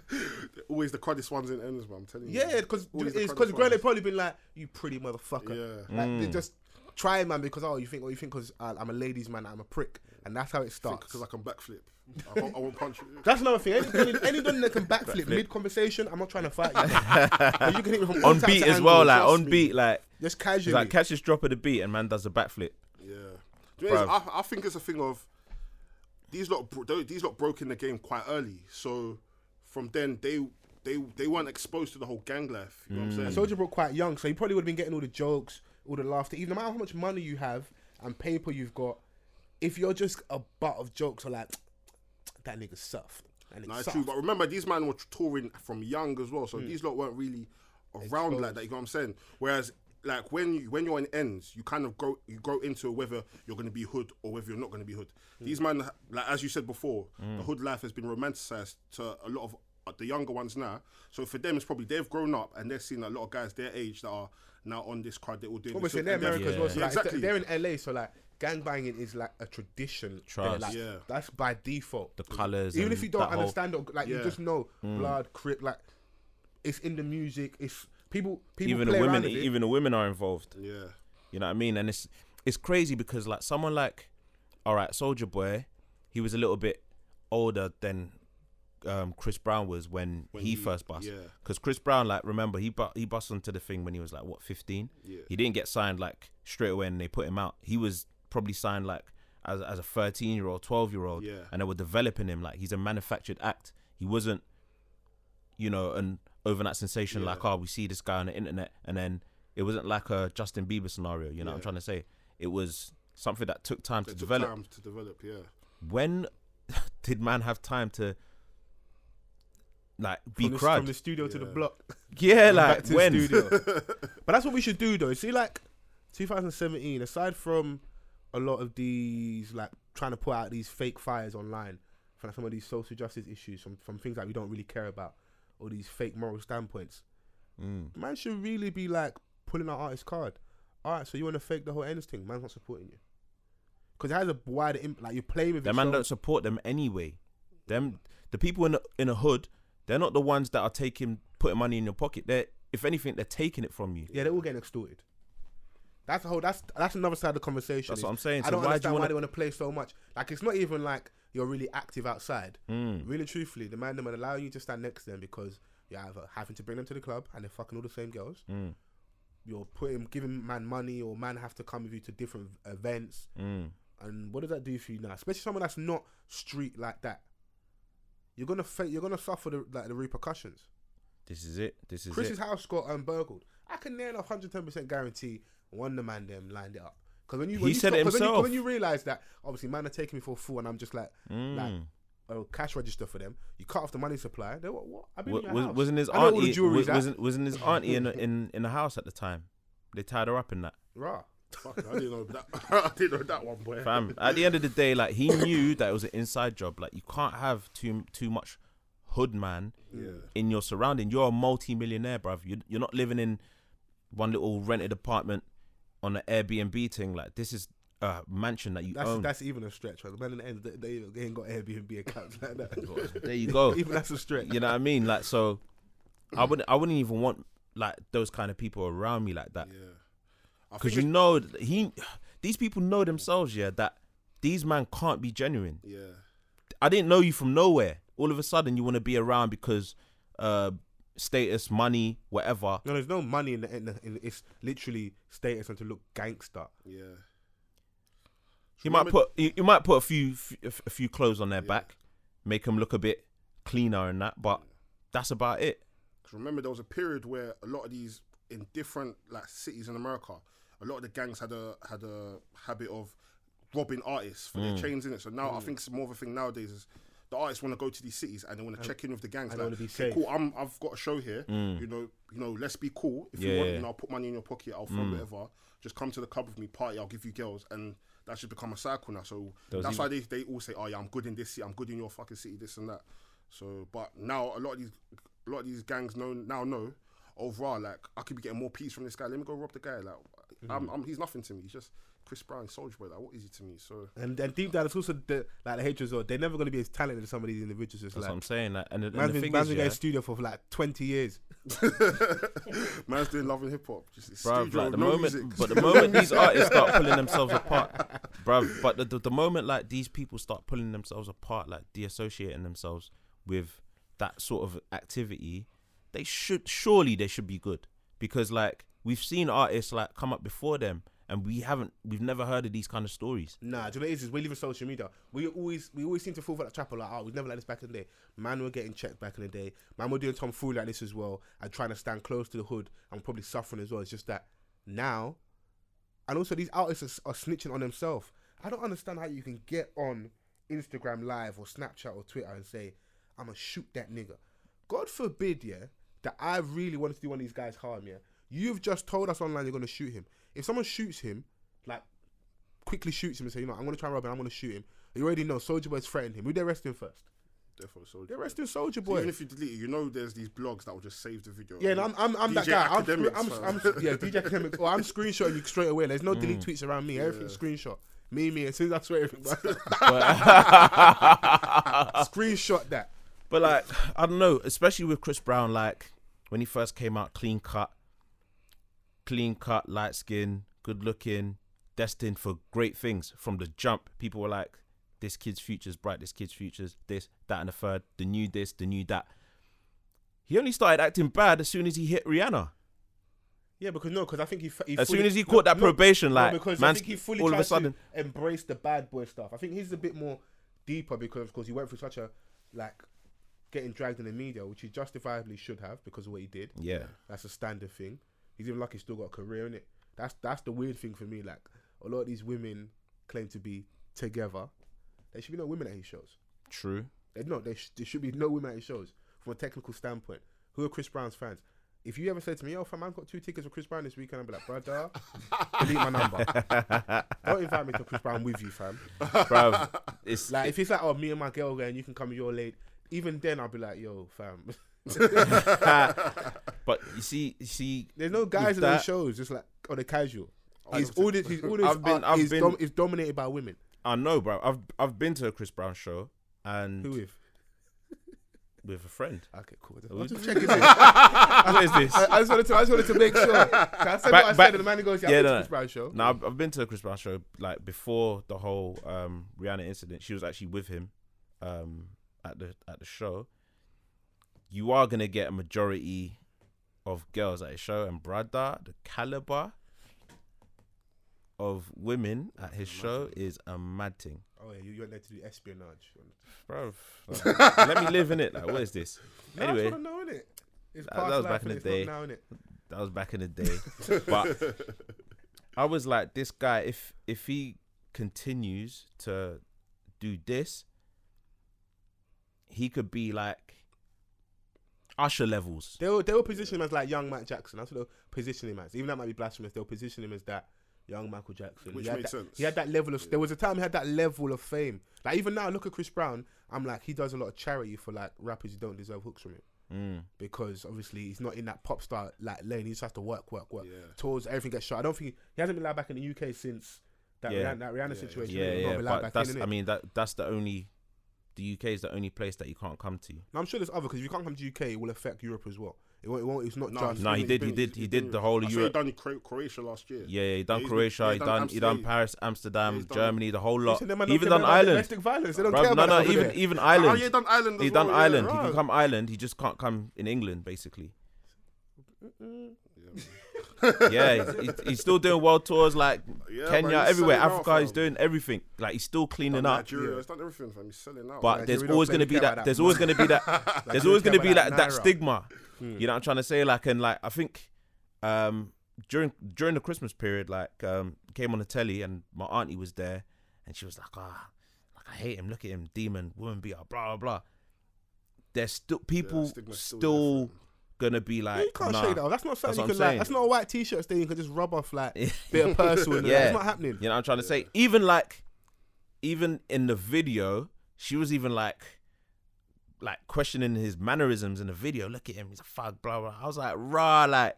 Always the craddest ones in ends, man. I'm telling you. yeah, because Always the it's craddest because granted ones. probably been like you pretty motherfucker. Yeah. Like Mm. they just try man because oh you think oh you think because uh, I'm a ladies man I'm a prick and that's how it starts. Because I can backflip. I won't, I won't punch you. That's another thing. Any, any, anyone that can backflip mid conversation, I'm not trying to fight you. But you can hit me from all on types beat of as well, angles, like trust on me. beat, like just it's casually. like catch this drop of the beat and man does a backflip. Yeah. Do you know what it is? I, I think it's a thing of these lot. bro- they- These lot broke in the game quite early, so from then they they they weren't exposed to the whole gang life. You know what I'm saying? Soulja Boy quite young, so he probably would have been getting all the jokes, all the laughter. Even no matter how much money you have and paper you've got, if you're just a butt of jokes or like that nigga's soft. That nigga's it's soft. true. But remember, these men were touring from young as well, so Hmm. these lot weren't really around like that. You know what I'm saying? Whereas, like when you when you're in ends, you kind of grow you grow into whether you're going to be hood or whether you're not going to be hood. Hmm. These men, like as you said before, the hood life has been romanticized to a lot of uh, the younger ones now. So for them, it's probably they've grown up and they've seen a lot of guys their age that are now on this crowd. They're all doing. Obviously, they're and America as well. So Yeah, like, exactly. they're in LA, so like gangbanging is like a tradition. Trust. Like, Yeah. That's by default. The colours, Even if you don't that whole- understand it, like you just know blood, crip, like it's in the music. It's people. People even the women, around even the women are involved. yeah, You know what I mean? And it's it's crazy because like someone like, all right, Soulja Boy, he was a little bit older than um, Chris Brown was when, When he, he- first bust. yeah. Because Chris Brown, like, remember he bu- he bust onto the thing when he was like what fifteen. Yeah. He didn't get signed like straight away and they put him out. He was probably signed like as as a thirteen year old, twelve year old. Yeah. And they were developing him like he's a manufactured act. He wasn't, you know, an overnight sensation Yeah. like oh we see this guy on the internet and then it wasn't like a Justin Bieber scenario. You know what I'm trying to say? It was something that took time It to took develop. time to develop. Yeah, When did man have time to? Like be from the, crud, from the studio to the block. yeah. back Like to the when, studio. but that's what we should do though. See, like 2017, aside from a lot of these, like trying to put out these fake fires online from some of these social justice issues, from, from things that we don't really care about, or these fake moral standpoints, Mm. man should really be like pulling out artist card. All right, so you want to fake the whole ends thing? Man's not supporting you because it has a wider impact. Like you're playing with it man don't support them anyway. Them the people in the, in a hood, they're not the ones that are taking putting money in your pocket. They're if anything, they're taking it from you. Yeah, they're all getting extorted. That's a whole. That's that's another side of the conversation. That's what I'm saying. I So don't why do you understand why wanna- they want to play so much. Like it's not even like you're really active outside. Mm. Really, truthfully, the man them allowing you to stand next to them because you're either having to bring them to the club and they're fucking all the same girls. Mm. You're putting giving man money or man have to come with you to different events. Mm. And what does that do for you now? Especially someone that's not street like that. You're gonna fa- you're gonna suffer the like the repercussions. This is it. This is Chris's it. house got um, burgled. I can near enough 110% guarantee Wonder Man them lined it up. Because when you when He you said stop- it 'cause when you- When you, realize that obviously man are taking me for a fool and I'm just like like Mm. a cash register for them. You cut off the money supply. They what? what? I've been Wa- in was, wasn't his I know all the auntie? jewelry's wasn't wasn't his auntie in the- in in the house at the time? They tied her up in that. Rah. Fuck, I didn't know that. I didn't know that one, boy. Fam, at the end of the day, like he knew that it was an inside job. Like you can't have too too much hood man Yeah. in your surrounding. You're a multi-millionaire, bruv. You're, you're not living in one little rented apartment on an Airbnb thing. Like this is a mansion that you That's own. that's even a stretch. Right? The man in the end, they, they, ain't got Airbnb accounts like that. there you go. even that's a stretch. you know what I mean? Like so, I wouldn't I wouldn't even want like those kind of people around me like that Yeah. Because you know he these people know themselves yeah that these man can't be genuine. Yeah. I didn't know you from nowhere. All of a sudden, you want to be around because uh, status, money, whatever. No, there's no money in the, in the, in the it's literally status and to look gangster. Yeah. You might put you, you might put a few f- a few clothes on their back, make them look a bit cleaner and that, but that's about it. Because remember, there was a period where a lot of these in different like cities in America, a lot of the gangs had a had a habit of robbing artists for Mm. their chains in it. So now I think it's more of a thing nowadays is the artists want to go to these cities and they want to check in with the gangs. and Like, wanna be "Okay, safe." cool, I'm, I've got a show here. Mm. You know, you know, let's be cool. If Yeah, you want, yeah. you know, I'll put money in your pocket. I'll throw whatever. Just come to the club with me, party. I'll give you girls, and that's just become a cycle now. So There that's even- why they, they all say, "Oh yeah, I'm good in this city. I'm good in your fucking city. This and that." So, but now a lot of these, a lot of these gangs know now know, overall, like I could be getting more peace from this guy. Let me go rob the guy. Like, Mm-hmm. I'm, I'm, he's nothing to me. He's just Chris Brown, Soulja Boy. Like, what is he to me? So, And and deep down, it's also the, like the haters. Well, they're never going to be as talented as some of these individuals. It's That's like what I'm saying. Like, and, the- and man's the been, thing man's is, been yeah, going studio for like 20 years. man's doing love and hip hop. Just it's bruv, like the no moment, music. but the moment these artists start pulling themselves apart, bruv, but the, the the moment like these people start pulling themselves apart, like deassociating themselves with that sort of activity, they should surely they should be good because like we've seen artists like come up before them and we haven't we've never heard of these kind of stories. Nah, do you know what it is? is we live in social media. We always we always seem to fall for that trap of like, oh, ah, we never like this back in the day. Man, we were getting checked back in the day. Man, were doing tomfoolery like this as well and trying to stand close to the hood and probably suffering as well. It's just that now, and also these artists are, are snitching on themselves. I don't understand how you can get on Instagram Live or Snapchat or Twitter and say, "I'm gonna shoot that nigga." God forbid, yeah, that I really wanted to do one of these guys harm. Yeah, you've just told us online you're gonna shoot him. If someone shoots him, like quickly shoots him and say, you know, I'm gonna try and rob him, I'm gonna shoot him. You already know Soulja Boy's threatened him. Who they arrest him first? Therefore, Soulja They Boy. arresting Soulja So Boy. even if you delete it, you know there's these blogs that will just save the video. yeah, and I'm I'm, I'm that DJ guy. I'm, I'm. I'm, yeah, DJ academic. Or I'm screenshotting you straight away. There's no mm. delete tweets around me. Everything's screenshot. Me, me. As soon as I swear everything, screenshot that. But like, I don't know, especially with Chris Brown, like when he first came out, clean cut, clean cut, light skin, good looking, destined for great things from the jump. People were like, "This kid's future's bright. This kid's future's this, that, and the third. The new this, the new that." He only started acting bad as soon as he hit Rihanna. Yeah, because no, because I think he. he As fully- soon as he no, caught that probation, no, like, because I think he fully all of a sudden, embraced the bad boy stuff. I think he's a bit more deeper because, of course, he went through such a like getting dragged in the media, which he justifiably should have because of what he did. yeah, That's a standard thing. He's even lucky he's still got a career in it. That's that's the weird thing for me. Like a lot of these women claim to be together. There should be no women at his shows. true. They no, there, sh- there should be no women at his shows from a technical standpoint. Who are Chris Brown's fans? If you ever said to me, "Yo, fam, I've got two tickets for Chris Brown this weekend," I'd be like, "Brother, delete my number. Don't invite me to Chris Brown with you, fam." Bro, it's Like if it's like, "Oh, me and my girl going, you can come your late," even then I'll be like, "Yo, fam." but you see, you see, There's no guys in those shows, just like on the casual. His audience, his audience I've been- are- I've is, been- dom- is dominated by women. I know, bro. I've I've been to a Chris Brown show and Who with? with a friend. Okay, cool. Just checking this. what is this? I, I just wanted to, I just wanted to make sure. 'Cause I said Back- what I back- said, and the man goes, "Yeah, yeah, yeah no, no, no. Chris Brown show." No, I've, I've been to a Chris Brown show like before the whole um, Rihanna incident. She was actually with him um, at the at the show. You are gonna get a majority of girls at his show, and brother, the caliber of women at his show is a mad thing, Oh yeah, you, you went there to do espionage. bro. Like, let me live in it. Like, what is this? No, Anyway. I know, innit? It's That- that was back in the day. Now? That was back in the day. but I was like, this guy, if if he continues to do this, he could be like Usher levels. They will they will position him as like young Matt Jackson. That's what they'll position him as. Even that might be blasphemous. They'll position him as that young Michael Jackson. Which he had makes that, sense. He had that level of. There was a time he had that level of fame. Like even now, look at Chris Brown. I'm like he does a lot of charity for like rappers who don't deserve hooks from him Mm. because obviously he's not in that pop star like lane. He just has to work, work, work. Yeah. Tours, everything gets shot. I don't think he hasn't been allowed back in the UK since that Yeah. Rihanna, that Rihanna Yeah, situation. Yeah, He's not yeah. been But back that's in, I mean that that's the only the UK is the only place that you can't come to. And I'm sure there's other because if you can't come to UK, it will affect Europe as well. It won't, it won't, it's not No, just. No, he been- did. He did. He did the whole I of saw he done Croatia last year. Yeah, yeah, he done he's Croatia. yeah, he done. He done Paris, Amsterdam, done- Germany, the whole lot. Listen, them man don't Even done Ireland. Domestic violence. They don't Bruv, care no, about no, that even there. even Oh, Ireland. yeah, he done Ireland. He done well, Ireland. Yeah. He can come Ireland. He just can't come in England, basically. yeah, he's, he's, he's still doing world tours like Yeah, Kenya, man, everywhere, selling out, Africa. he's doing everything. Like he's still cleaning Done up. Nigeria, Yeah. he's done everything, fam. He's selling out. But Nigeria there's don't always gonna be care that. There's always gonna be that. There's always gonna be about that that that stigma. Hmm. You know what I'm trying to say? Like and like I think um during during the Christmas period, like um came on the telly and my auntie was there and she was like, ah, like I hate him. Look at him, demon, woman beater, blah blah blah. There's still people stigma's still still, there, fam. Gonna be like, you can't nah. that. off. That's not something That's you can like. That's not a white t-shirt thing you can just rub off like bit of personal. Yeah. That's not happening. You know what I'm trying to say? Even like, even in the video, she was even like, like questioning his mannerisms in the video. Look at him, he's a fag, blah blah. I was like, rah, like,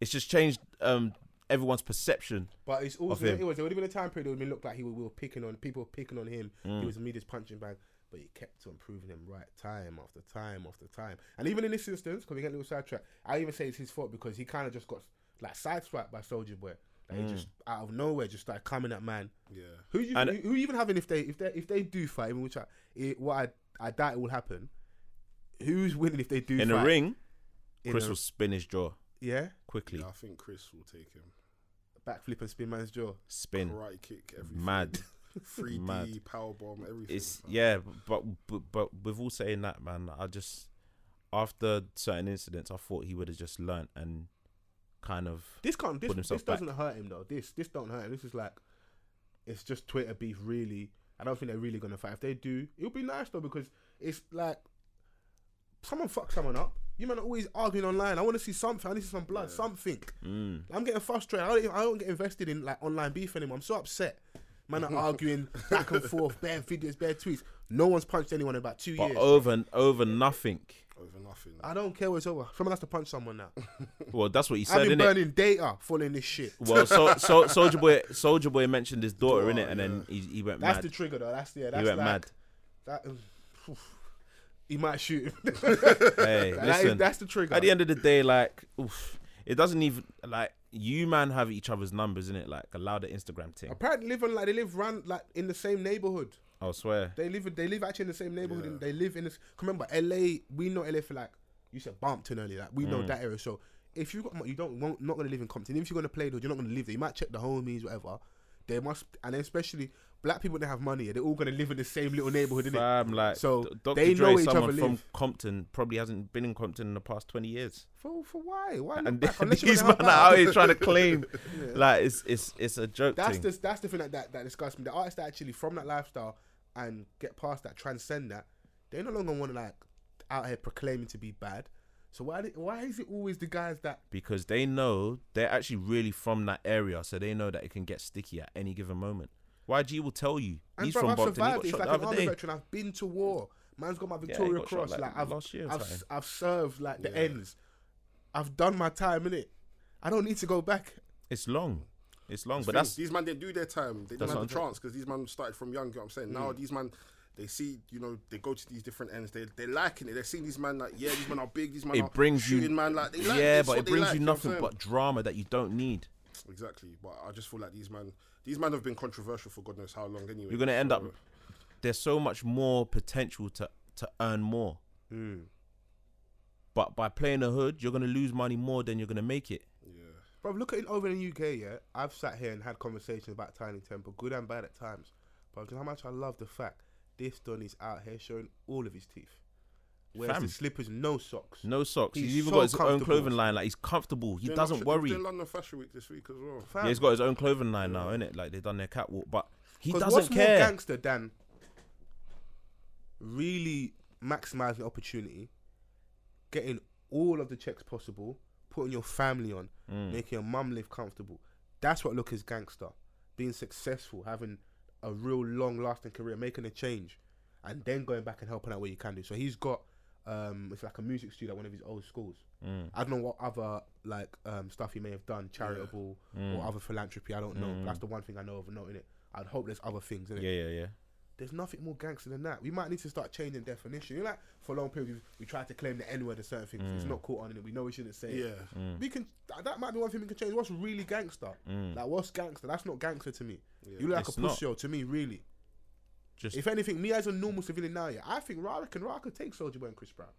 it's just changed um everyone's perception. But it's also it was there would have been a time period where it looked like he was, we were picking on people were picking on him. Mm. He was the media's punching bag, but he kept on proving him right time after time after time. And even in this instance, because we get a little sidetrack, I even say it's his fault because he kind of just got like sideswiped by Soulja Boy. Like Mm. he just out of nowhere just started coming at man. Yeah. Who you And- who, who even having if they if they if they do fight, even which I it, what I I doubt it will happen. Who's winning if they do In fight? the ring, In Chris the- will spin his jaw yeah, quickly. Yeah, I think Chris will take him. backflip and spin man's jaw. Spin. Right kick, everything. Mad. 3D, Mad. power bomb, everything. It's fam. yeah, but, but but with all saying that, man, I just after certain incidents, I thought he would have just learnt and kind of This can't. This, Put this himself back. doesn't hurt him though. This this don't hurt him. This is like, it's just Twitter beef. Really, I don't think they're really gonna fight. If they do, it'll be nice though because it's like, someone fuck someone up. You man are always arguing online. I want to see something. I need to see some blood. Something. mm, I'm getting frustrated. I don't, even- I don't get invested in like online beef anymore. I'm so upset. Man are arguing back and forth, bare videos, bare tweets. No one's punched anyone in about two but years. over and over nothing. Over nothing. I don't care what's over. Someone has to punch someone now. Well, that's what he said, I've been innit? burning data following this shit. Well, so so Soulja Boy, Soulja Boy mentioned his daughter Daughter, in it, and then he, he went That's mad. the trigger though. That's yeah. That's he went like, mad. That, um, oof. he might shoot him. Hey, That is- listen. that's the trigger. At the end of the day, like, oof, it doesn't even like you man have each other's numbers in it. Like, allow the Instagram thing. Apparently, living like they live round like in the same neighborhood. I swear. They live. They live actually in the same neighborhood. Yeah. And they live in this. Remember, LA. We know LA for like you said Bumpton earlier. Like we know Mm. that area. So if you got you don't won't, not gonna live in Compton. Even If you're gonna play, though, you're not gonna live there. You might check the homies, whatever. They must, and especially black people that have money. They're all gonna live in the same little neighborhood, innit? Fam, like, So, Dr. they Dre, know each someone other from live. Compton, probably hasn't been in Compton in the past twenty years. For for why? Why look And back? Unless you're these man are out. out here trying to claim, like, it's it's it's a joke That's thing. the that's the thing that, that that disgusts me. The artists that actually from that lifestyle and get past that, transcend that, they no longer want to like out here proclaiming to be bad. So why why is it always the guys that because they know they're actually really from that area, so they know that it can get sticky at any given moment. YG will tell you and he's bro, from I've Compton. He survived. got It's shot like the an other army day. veteran. I've been to war. Man's got my he Victoria got shot, Cross. like, Like, I've last year I've. I've served like the Yeah. ends. I've done my time in it. I don't need to go back. It's long, it's long, These but things- that's these man didn't do their time. They didn't have I'm the chance because these man started from young. You know what I'm saying? Now Mm. these man, they see, you know, they go to these different ends. They they're liking it. They're seeing these man like, yeah, these men are big. These man it are brings you shooting man like they like yeah, but it brings like, you know what I'm nothing but drama that you don't need. exactly. But I just feel like these man, these man have been controversial for God knows how long. Anyway, You're gonna end So, up. There's so much more potential to to earn more, hmm. but by playing the hood, you're gonna lose money more than you're gonna make it. Yeah, Bro, look at it over in the UK, yeah. I've sat here and had conversations about Tinie Tempah, good and bad at times. But how much I love the fact this Don is out here showing all of his teeth. Wears Fam. the slippers, no socks. No socks. He's, He's even so got his own comfortable. clothing line. Like he's comfortable. He Doing doesn't worry. Doing London Fashion Week this week as well. Fam. Yeah, he's got his own clothing line now, isn't it? Like they've done their catwalk, but he 'Cause doesn't what's more care. gangster than really maximizing opportunity, getting all of the checks possible, putting your family on, Mm. making your mum live comfortable. That's what look is gangster. Being successful, having a real long lasting career, making a change, and then going back and helping out where you can do. So he's got um it's like a music studio at one of his old schools. Mm. I don't know what other like um stuff he may have done, charitable Mm. or other philanthropy. I don't know. But that's the one thing I know of noting it. I'd hope there's other things in it. Yeah, yeah, yeah. There's nothing more gangster than that. We might need to start changing definition. You know, like for a long period, we, we tried to claim the N word and certain things. It's mm. not caught on in it. We know we shouldn't say. it. Yeah. Mm. We can. That might be one thing we can change. What's really gangster? Mm. Like what's gangster? That's not gangster to me. You look like It's a not. pussy to me, really. Just If anything, me as a normal civilian now, yeah, I think Ra can Ra could take Soulja Boy and Chris Brown.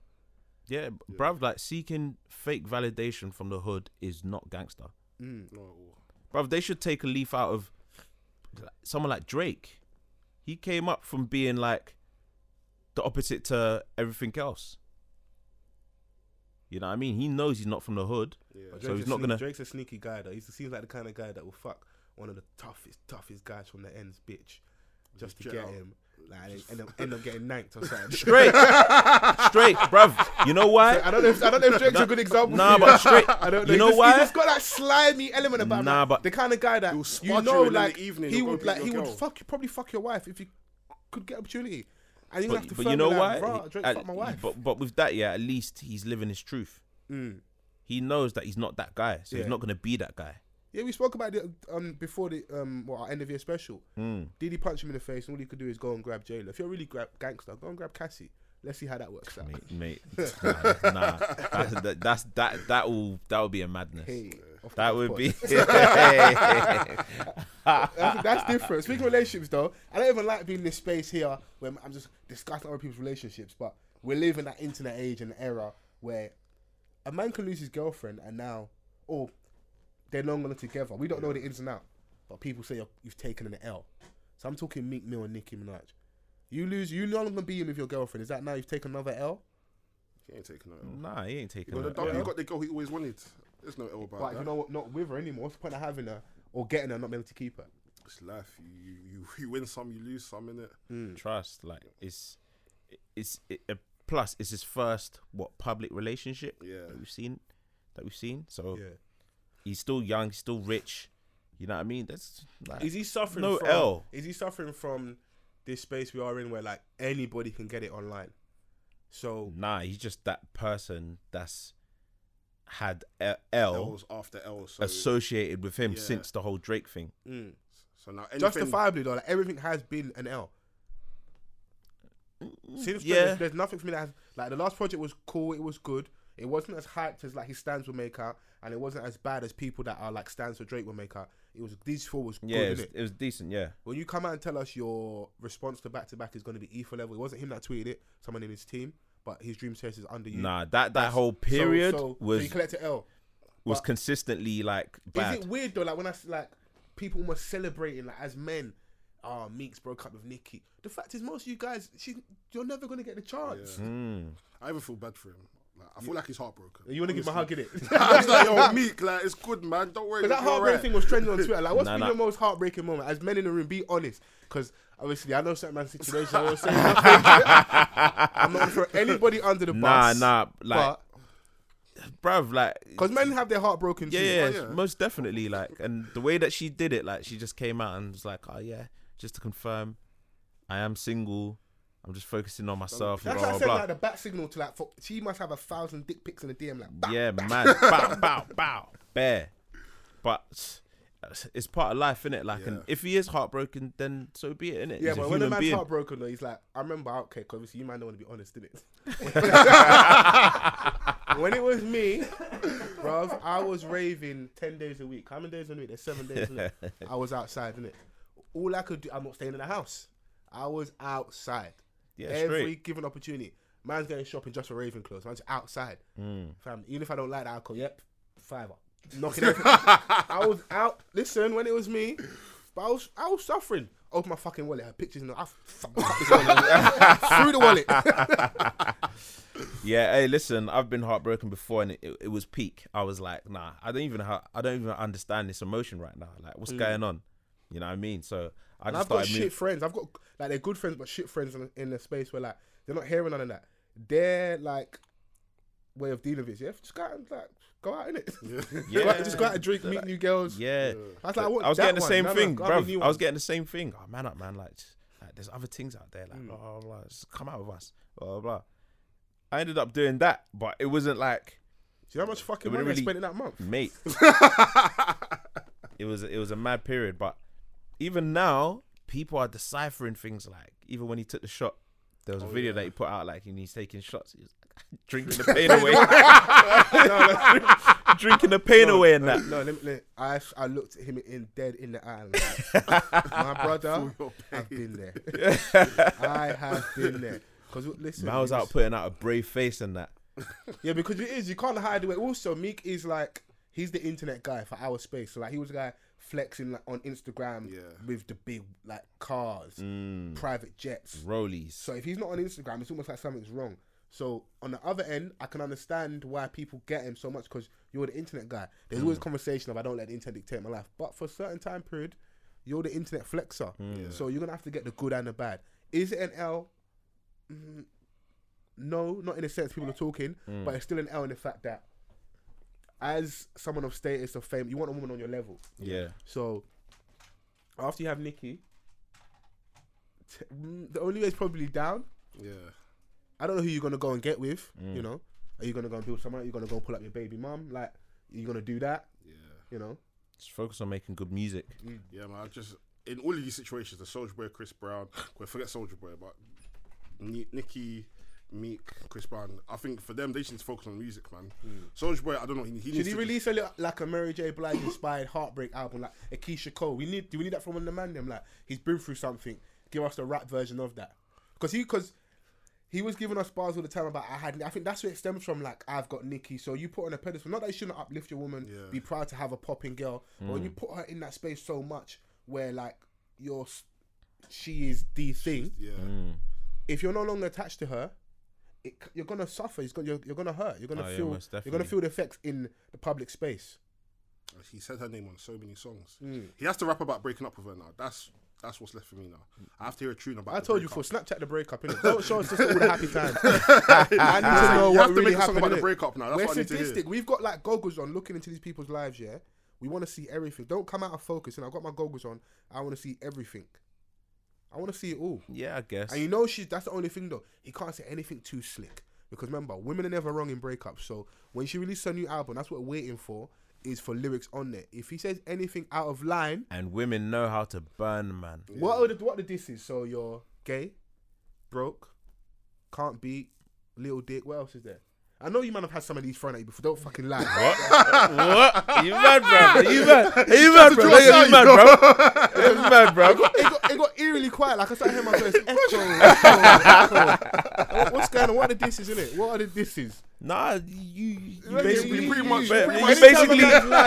yeah, bruv. Like seeking fake validation from the hood is not gangster. Mm. No, Bruv, they should take a leaf out of someone like Drake. He came up from being like the opposite to everything else. You know what I mean? He knows he's not from the hood. yeah. So Drake's he's a not sneaky- gonna- Drake's a sneaky guy though. He seems like the kind of guy that will fuck one of the toughest, toughest guys from the ends, bitch, just to get out. him. Like, and end up, end up getting nanked or something. Straight, straight, bruv. You know why? I don't know. If, I don't know if Drake's a good example. Nah, but straight. I don't know. You know He's just- why? He's just got that slimy element about him. Nah, like, but- the kind of guy that you know, you in the like evening, he would, like your he would fuck you, probably fuck your wife if he could get opportunity. And you have But, to. but you know why? "Rah, Drake At- fuck my wife. But but with that, yeah, at least he's living his truth. Mm. He knows that he's not that guy, so Yeah. he's not gonna be that guy. Yeah, we spoke about it um, before the um, what, our end of year special. Mm. Did he punch him in the face? And all he could do is go and grab Jayla. If you're really grab gangster, go and grab Cassie. Let's see how that works out. Mate, mate, nah, nah. That's, that, that's that that will that will be a madness. Hey, That would be. that's, that's different. Speaking of relationships, though, I don't even like being in this space here where I'm just discussing other people's relationships. But we're living that internet age and era where a man can lose his girlfriend and now, or they're no longer together. We don't know the ins and out, but people say you're, you've taken an L. So I'm talking Meek Mill and Nicki Minaj. You lose, you no longer being with your girlfriend. Is that now you've taken another L? He ain't taking no L. nah, he ain't taking You got, that. the dog, you got the girl he always wanted. There's no L about But that. if you know what? not with her anymore, what's the point of having her or getting her, and not being able to keep her? It's life. You, you you win some, you lose some in it. Trust, like it's it's it, uh, plus it's his first what public relationship Yeah. that we've seen that we've seen. So Yeah. He's still young, he's still rich. You know what I mean? That's like, Is he suffering? No from, L. Is he suffering from this space we are in, where like anybody can get it online? So nah. He's just that person that's had a- L L's after L. So, associated with him Yeah. since the whole Drake thing. mm. so now anything, justifiably though, like everything has been an L. Since yeah. there's, there's nothing for me that has like the last project was cool. It was good. It wasn't as hyped as like his stands would make out, and it wasn't as bad as people that are like stands for Drake would make out. It was these four was Yeah, good, it was, innit? it was decent. Yeah, When you come out and tell us your response to back to back is going to be ether level, it wasn't him that tweeted it. Someone in his team, but his dream chase is under you. nah. That that whole period so, so, was so you collected L. was but- consistently like bad. Is it weird though? Like when I s- like people almost celebrating like as men. Oh, Meeks broke up with Nicki. The fact is, most of you guys, she's, you're never gonna get the chance. Mm. I even feel bad for him. Like, I feel like he's heartbroken. You want to give him a hug in it? I was like, yo, Meek, like it's good, man. Don't worry. But that you're heartbreak alright. thing was trending on Twitter. Like, what's Nah, been nah. your most heartbreaking moment? As men in the room, be honest. Because obviously, I know certain man's situation. I won't say nothing. I'm not gonna throw anybody under the Nah, bus. nah, like, but bruv, like, because men have their heart broken yeah, too. yeah, oh, yeah. most definitely, like, and the way that she did it, like, she just came out and was like, oh yeah, just to confirm, I am single. I'm just focusing on myself. That's blah like blah sending blah. like the bat signal to like. For, she must have a thousand dick pics in the DM. Like, bah. Yeah, man, bow, bow, bow, bear. But it's part of life, innit? Like, and if he is heartbroken, then so be it, innit? Yeah, He's but when a man's being. heartbroken, though, he's like, I remember, okay, because obviously you man don't want to be honest, did it? when it was me, bruv, I was raving 10 days a week. How many days a week? There's seven days a week. I was outside, innit? All I could do, I'm not staying in the house. I was outside. Yeah, Every straight. given opportunity. Man's going shopping just for Raven clothes. I'm outside. Mm. Fam, even if I don't like the alcohol, yep, fiver. Knocking everything. I was out. Listen, when it was me, but I was I was suffering. Open my fucking wallet. I had pictures in the. I fuck, fuck this wallet. through the wallet. Yeah, hey, listen, I've been heartbroken before, and it, it, it was peak. I was like, nah, I don't even ha- I don't even understand this emotion right now. Like, what's going on? You know what I mean? So I And just I've got shit moving. friends. I've got like they're good friends, but shit friends in, in the space where like they're not hearing none of that. Their like way of dealing with it, yeah, just go out and like go out in it. Yeah. go out, just go out and drink, meet new girls. Yeah, I was like, I, want I was getting the one. same No, no, thing, go bro. new I was getting the same thing. Oh, man up, man. Like, just, like, there's other things out there. Like, Mm. blah, blah, blah. Just come out with us. Blah, blah, blah. I ended up doing that, but it wasn't like, Do you know how much fucking It money wouldn't I really- spent in that month? mate. it was it was a mad period, but even now, people are deciphering things like even when he took the shot. There was a Oh, video yeah. that he put out like and he's taking shots. He was like, drinking the pain away, drinking the pain away and that. No, let me, let, I I looked at him in dead in the eye. like, My brother, I've been there. I have been there. Because listen, Man was out putting out a brave face and that. Yeah, because it is. You can't hide away. Also, Meek is like he's the internet guy for our space. So like he was a guy flexing like on Instagram Yeah. with the big like cars, Mm. private jets. Rollies. So if he's not on Instagram, it's almost like something's wrong. So on the other end, I can understand why people get him so much because you're the internet guy. There's always conversation of I don't let the internet dictate my life, but for a certain time period, you're the internet flexer. So you're gonna have to get the good and the bad. Is it an L? Mm, no, not in the sense people are talking, but it's still an L in the fact that as someone of status of fame, you want a woman on your level. yeah. So after you have Nicki, t- mm, the only way is probably down. Yeah. I don't know who you're gonna go and get with. Mm. You know, are you gonna go and build someone? Are you gonna go and pull up your baby mom? Like, are you gonna do that? Yeah. You know, Just focus on making good music. Yeah, man. I just in all of these situations, the Soulja Boy, Chris Brown. Well, forget Soulja Boy, but Ni- Nicki, Meek, Chris Brown. I think for them, they should focus on music, man. Soulja Boy, I don't know. He, he should needs he to release a little, like a Mary J. Blige inspired heartbreak album, like a Keyshia Cole? We need. Do we need that from one of the man? Them like he's been through something. Give us the rap version of that, because he because. He was giving us bars all the time about I had. I think that's where it stems from. Like I've got Nicki, so you put on a pedestal. Not that you shouldn't uplift your woman, Yeah. be proud to have a popping girl, but when you put her in that space so much, where like you're, she is the thing. Yeah. Mm. if you're no longer attached to her, it, you're gonna suffer. It's gonna, you're, you're gonna hurt. You're gonna Oh, yeah, feel. most you're gonna definitely. feel the effects in the public space. He said her name on so many songs. Mm. He has to rap about breaking up with her now. That's that's what's left for me now. I have to hear a tune about. I the told you breakup. for Snapchat the breakup. Innit? Don't show us just all the happy times. I need to know you what have to really make a song happened. about the innit? breakup now. That's We're what I need to hear. sadistic. We've got like goggles on, looking into these people's lives. Yeah, we want to see everything. Don't come out of focus. And I've got my goggles on. I want to see everything. I want to see it all. Yeah, I guess. And you know she's that's the only thing though. He can't say anything too slick. Because remember, women are never wrong in breakups. So when she releases her new album, that's what we're waiting for, is for lyrics on there. If he says anything out of line, and women know how to burn, man. what are the what are the disses? So you're gay, broke, can't beat, little dick, what else is there? I know you might have had some of these thrown at you before. Don't fucking lie. what? You mad, bro? You mad? You mad, bro? You mad, bro? You mad, bro? it, got, it got eerily quiet. Like I started hearing my voice echo, echo, echo. What's going on? What are the disses in it? What are the disses? Nah, you, you basically, you pretty much- you, pretty you basically,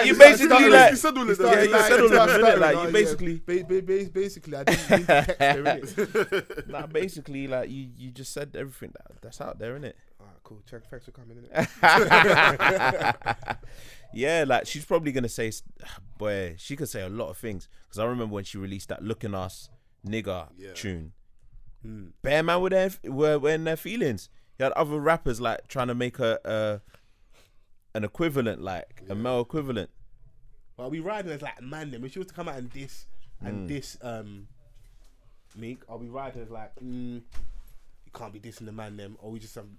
you basically like, You said all of that. Yeah, you said all of he started them, innit? stuttering, Like, you basically- Ba- ba- ba- basically, I didn't to text her, innit? nah, basically, like you, you just said everything that, that's out there, innit? Cool. Check, thanks for coming in. yeah, like she's probably gonna say, boy, she could say a lot of things. Because I remember when she released that "Looking Ass" nigga Yeah. tune. Hmm. Bear man were there, were, were in their feelings. You had other rappers like trying to make a, a an equivalent, like a male equivalent. Well, we riding as like man them. If she was to come out and this Mm. and this um Meek, are we riding as like mm, you can't be dissing the man them, or we just um,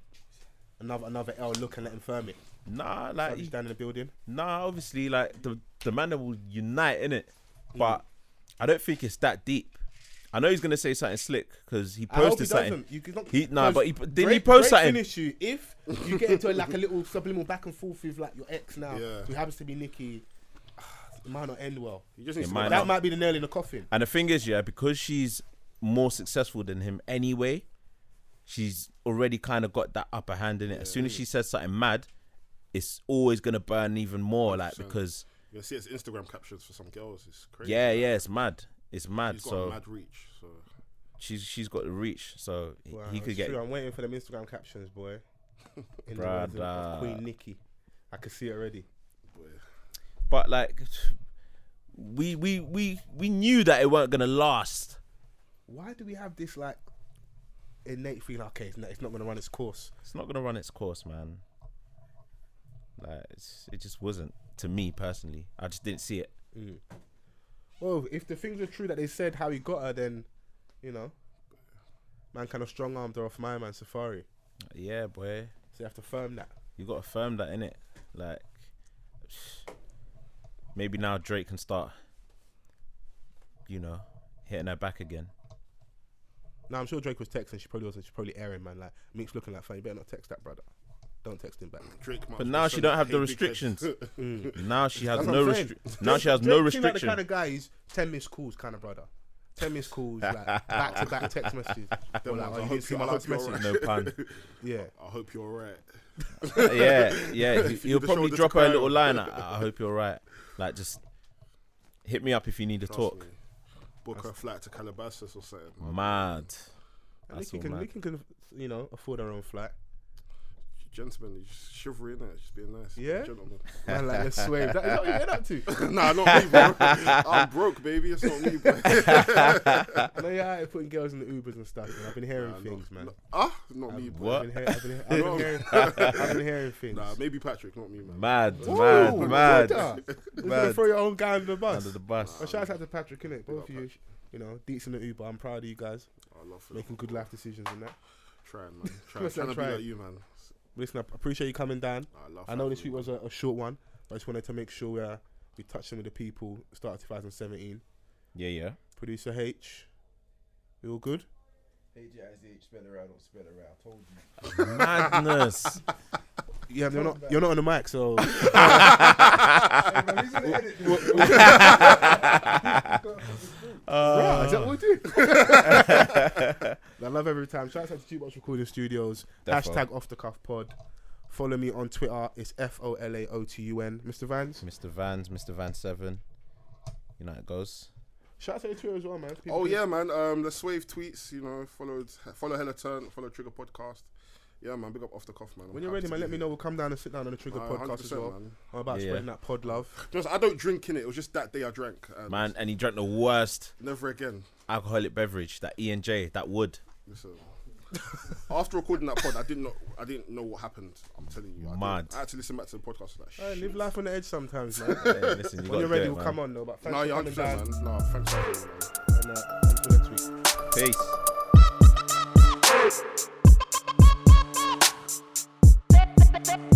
another another L look and let him firm it. Nah, Like like you stand in the building. Nah, obviously, like the the man that will unite in it, Mm. but I don't think it's that deep. I know he's gonna say something slick because he I hope he posted something. doesn't. You, not, He- nah, because but he- didn't he Drake- post Drake something? Finish you if you get into a, like a little subliminal back and forth with like your ex now, Yeah. who happens to be Nicki. It might not end well. You just need It to might go not. That might be the nail in the coffin. And the thing is, yeah, because she's more successful than him anyway, she's already kind of got that upper hand in it. As soon as she says something mad, it's always gonna burn even more, like 100%. because You see it's Instagram captions for some girls. It's crazy. yeah, yeah, it's mad. It's mad. He's got So a mad reach. So she's she's got the reach. So he- Wow, he could get. True. I'm waiting for them Instagram captions, boy. In the words of- of Queen Nicki, I can see it already. boy, But like, we we we we knew that it weren't gonna last. Why do we have this like innate feeling? Okay, it's not, it's not going to run its course. It's not gonna run its course, man. Like it's, it just wasn't to me personally. I just didn't see it. Mm. Well, if the things are true that they said how he got her, then you know, man kind of strong armed her off my man Safaree. Yeah, boy. So you have to firm that. You got to firm that in it. Like maybe now Drake can start. You know, hitting her back again. Now I'm sure Drake was texting. She probably wasn't. She's probably airing, man. Like Meek's looking like, "Fam, you better not text that brother. Don't text him back." Drake But now she don't have the restrictions. Mm. Now she has no what I'm saying. restri- Now she has no restrictions. seem like the kind of guy who's ten missed calls kind of brother. Ten missed calls, like back to back text messages. Or like, oh, I you hope didn't see you- my I last hope you're message. no pun. Yeah. I hope you're alright. yeah, yeah. He, you he'll probably drop her a little line. I, I hope you're right. Like just hit me up if you need to Trust talk. Me. Book a flight to Calabasas or something. Mad. And That's Nicki all can, mad. Nicki can, you know, afford her own flight. Gentlemen, just chivalry in it, just being nice. Yeah? Gentlemen. Man, like let's sway. Is that, is that what you're up to? nah, not me, bro. I'm broke, baby. It's not me, bro. I know you're out here putting girls in the Ubers and stuff, and I've been hearing Nah, things, not, man. not- ah, not me, bro. What? I've been, hear- I've been, I've been, hearing, I've been hearing things. Nah, maybe Patrick, not me, man. Mad, Ooh, mad, mad. brother. You're gonna Mad. throw your own guy under the bus. Under the bus. Well, shout out to Patrick, innit? Both of you, you know, deets in the Uber. I'm proud of you guys I love it. making good life decisions and that. Trying, man. Trying, trying to be like you, man. Listen, I appreciate you coming down. I love I know this week was a, a short one, but I just wanted to make sure uh, we touched some of the people start of 2017. Yeah, yeah. Producer H, you all good? H-I-Z-H, spell it out, don't spell it out. I told you. Madness. Yeah, you're not you're not on the mic, so hey, man, he's gonna edit this. Right, is that what we do? I love every time. Shout out to Jukebox Recording Studios. Defo. Hashtag off the cuff pod. Follow me on Twitter. It's F O L A O T U N. Mr. Vans. Mr. Vans, Mr. Van Seven. You know how it goes. Shout out to the Twitter as well, man. People Oh can- yeah, man. Um, the Swave tweets, you know, followed, follow Hella Turn, follow Trigger Podcast. Yeah, man. Big up off the cuff, man. I'm When you're happy ready, to man, be let me here. know. We'll come down and sit down on the Trigger Nah, podcast as 100%, well. man. I'm about Yeah, spreading yeah. that pod love. Just, I don't drink in it. It was just that day I drank. And Man, and he drank the worst Never again. alcoholic beverage, that E and J, that wood. Listen. After recording that pod, I didn't know. I didn't know what happened. I'm telling you. I didn't. Mad. I had to listen back to the podcast. Like, Hey, shit. live life on the edge sometimes, man. Hey, listen, you when gotta you're do ready, it, we'll man. come on, though. But thanks No, for you're coming 100%, down. man. No, thanks for having me, man. And uh, until next week. Peace. Hey!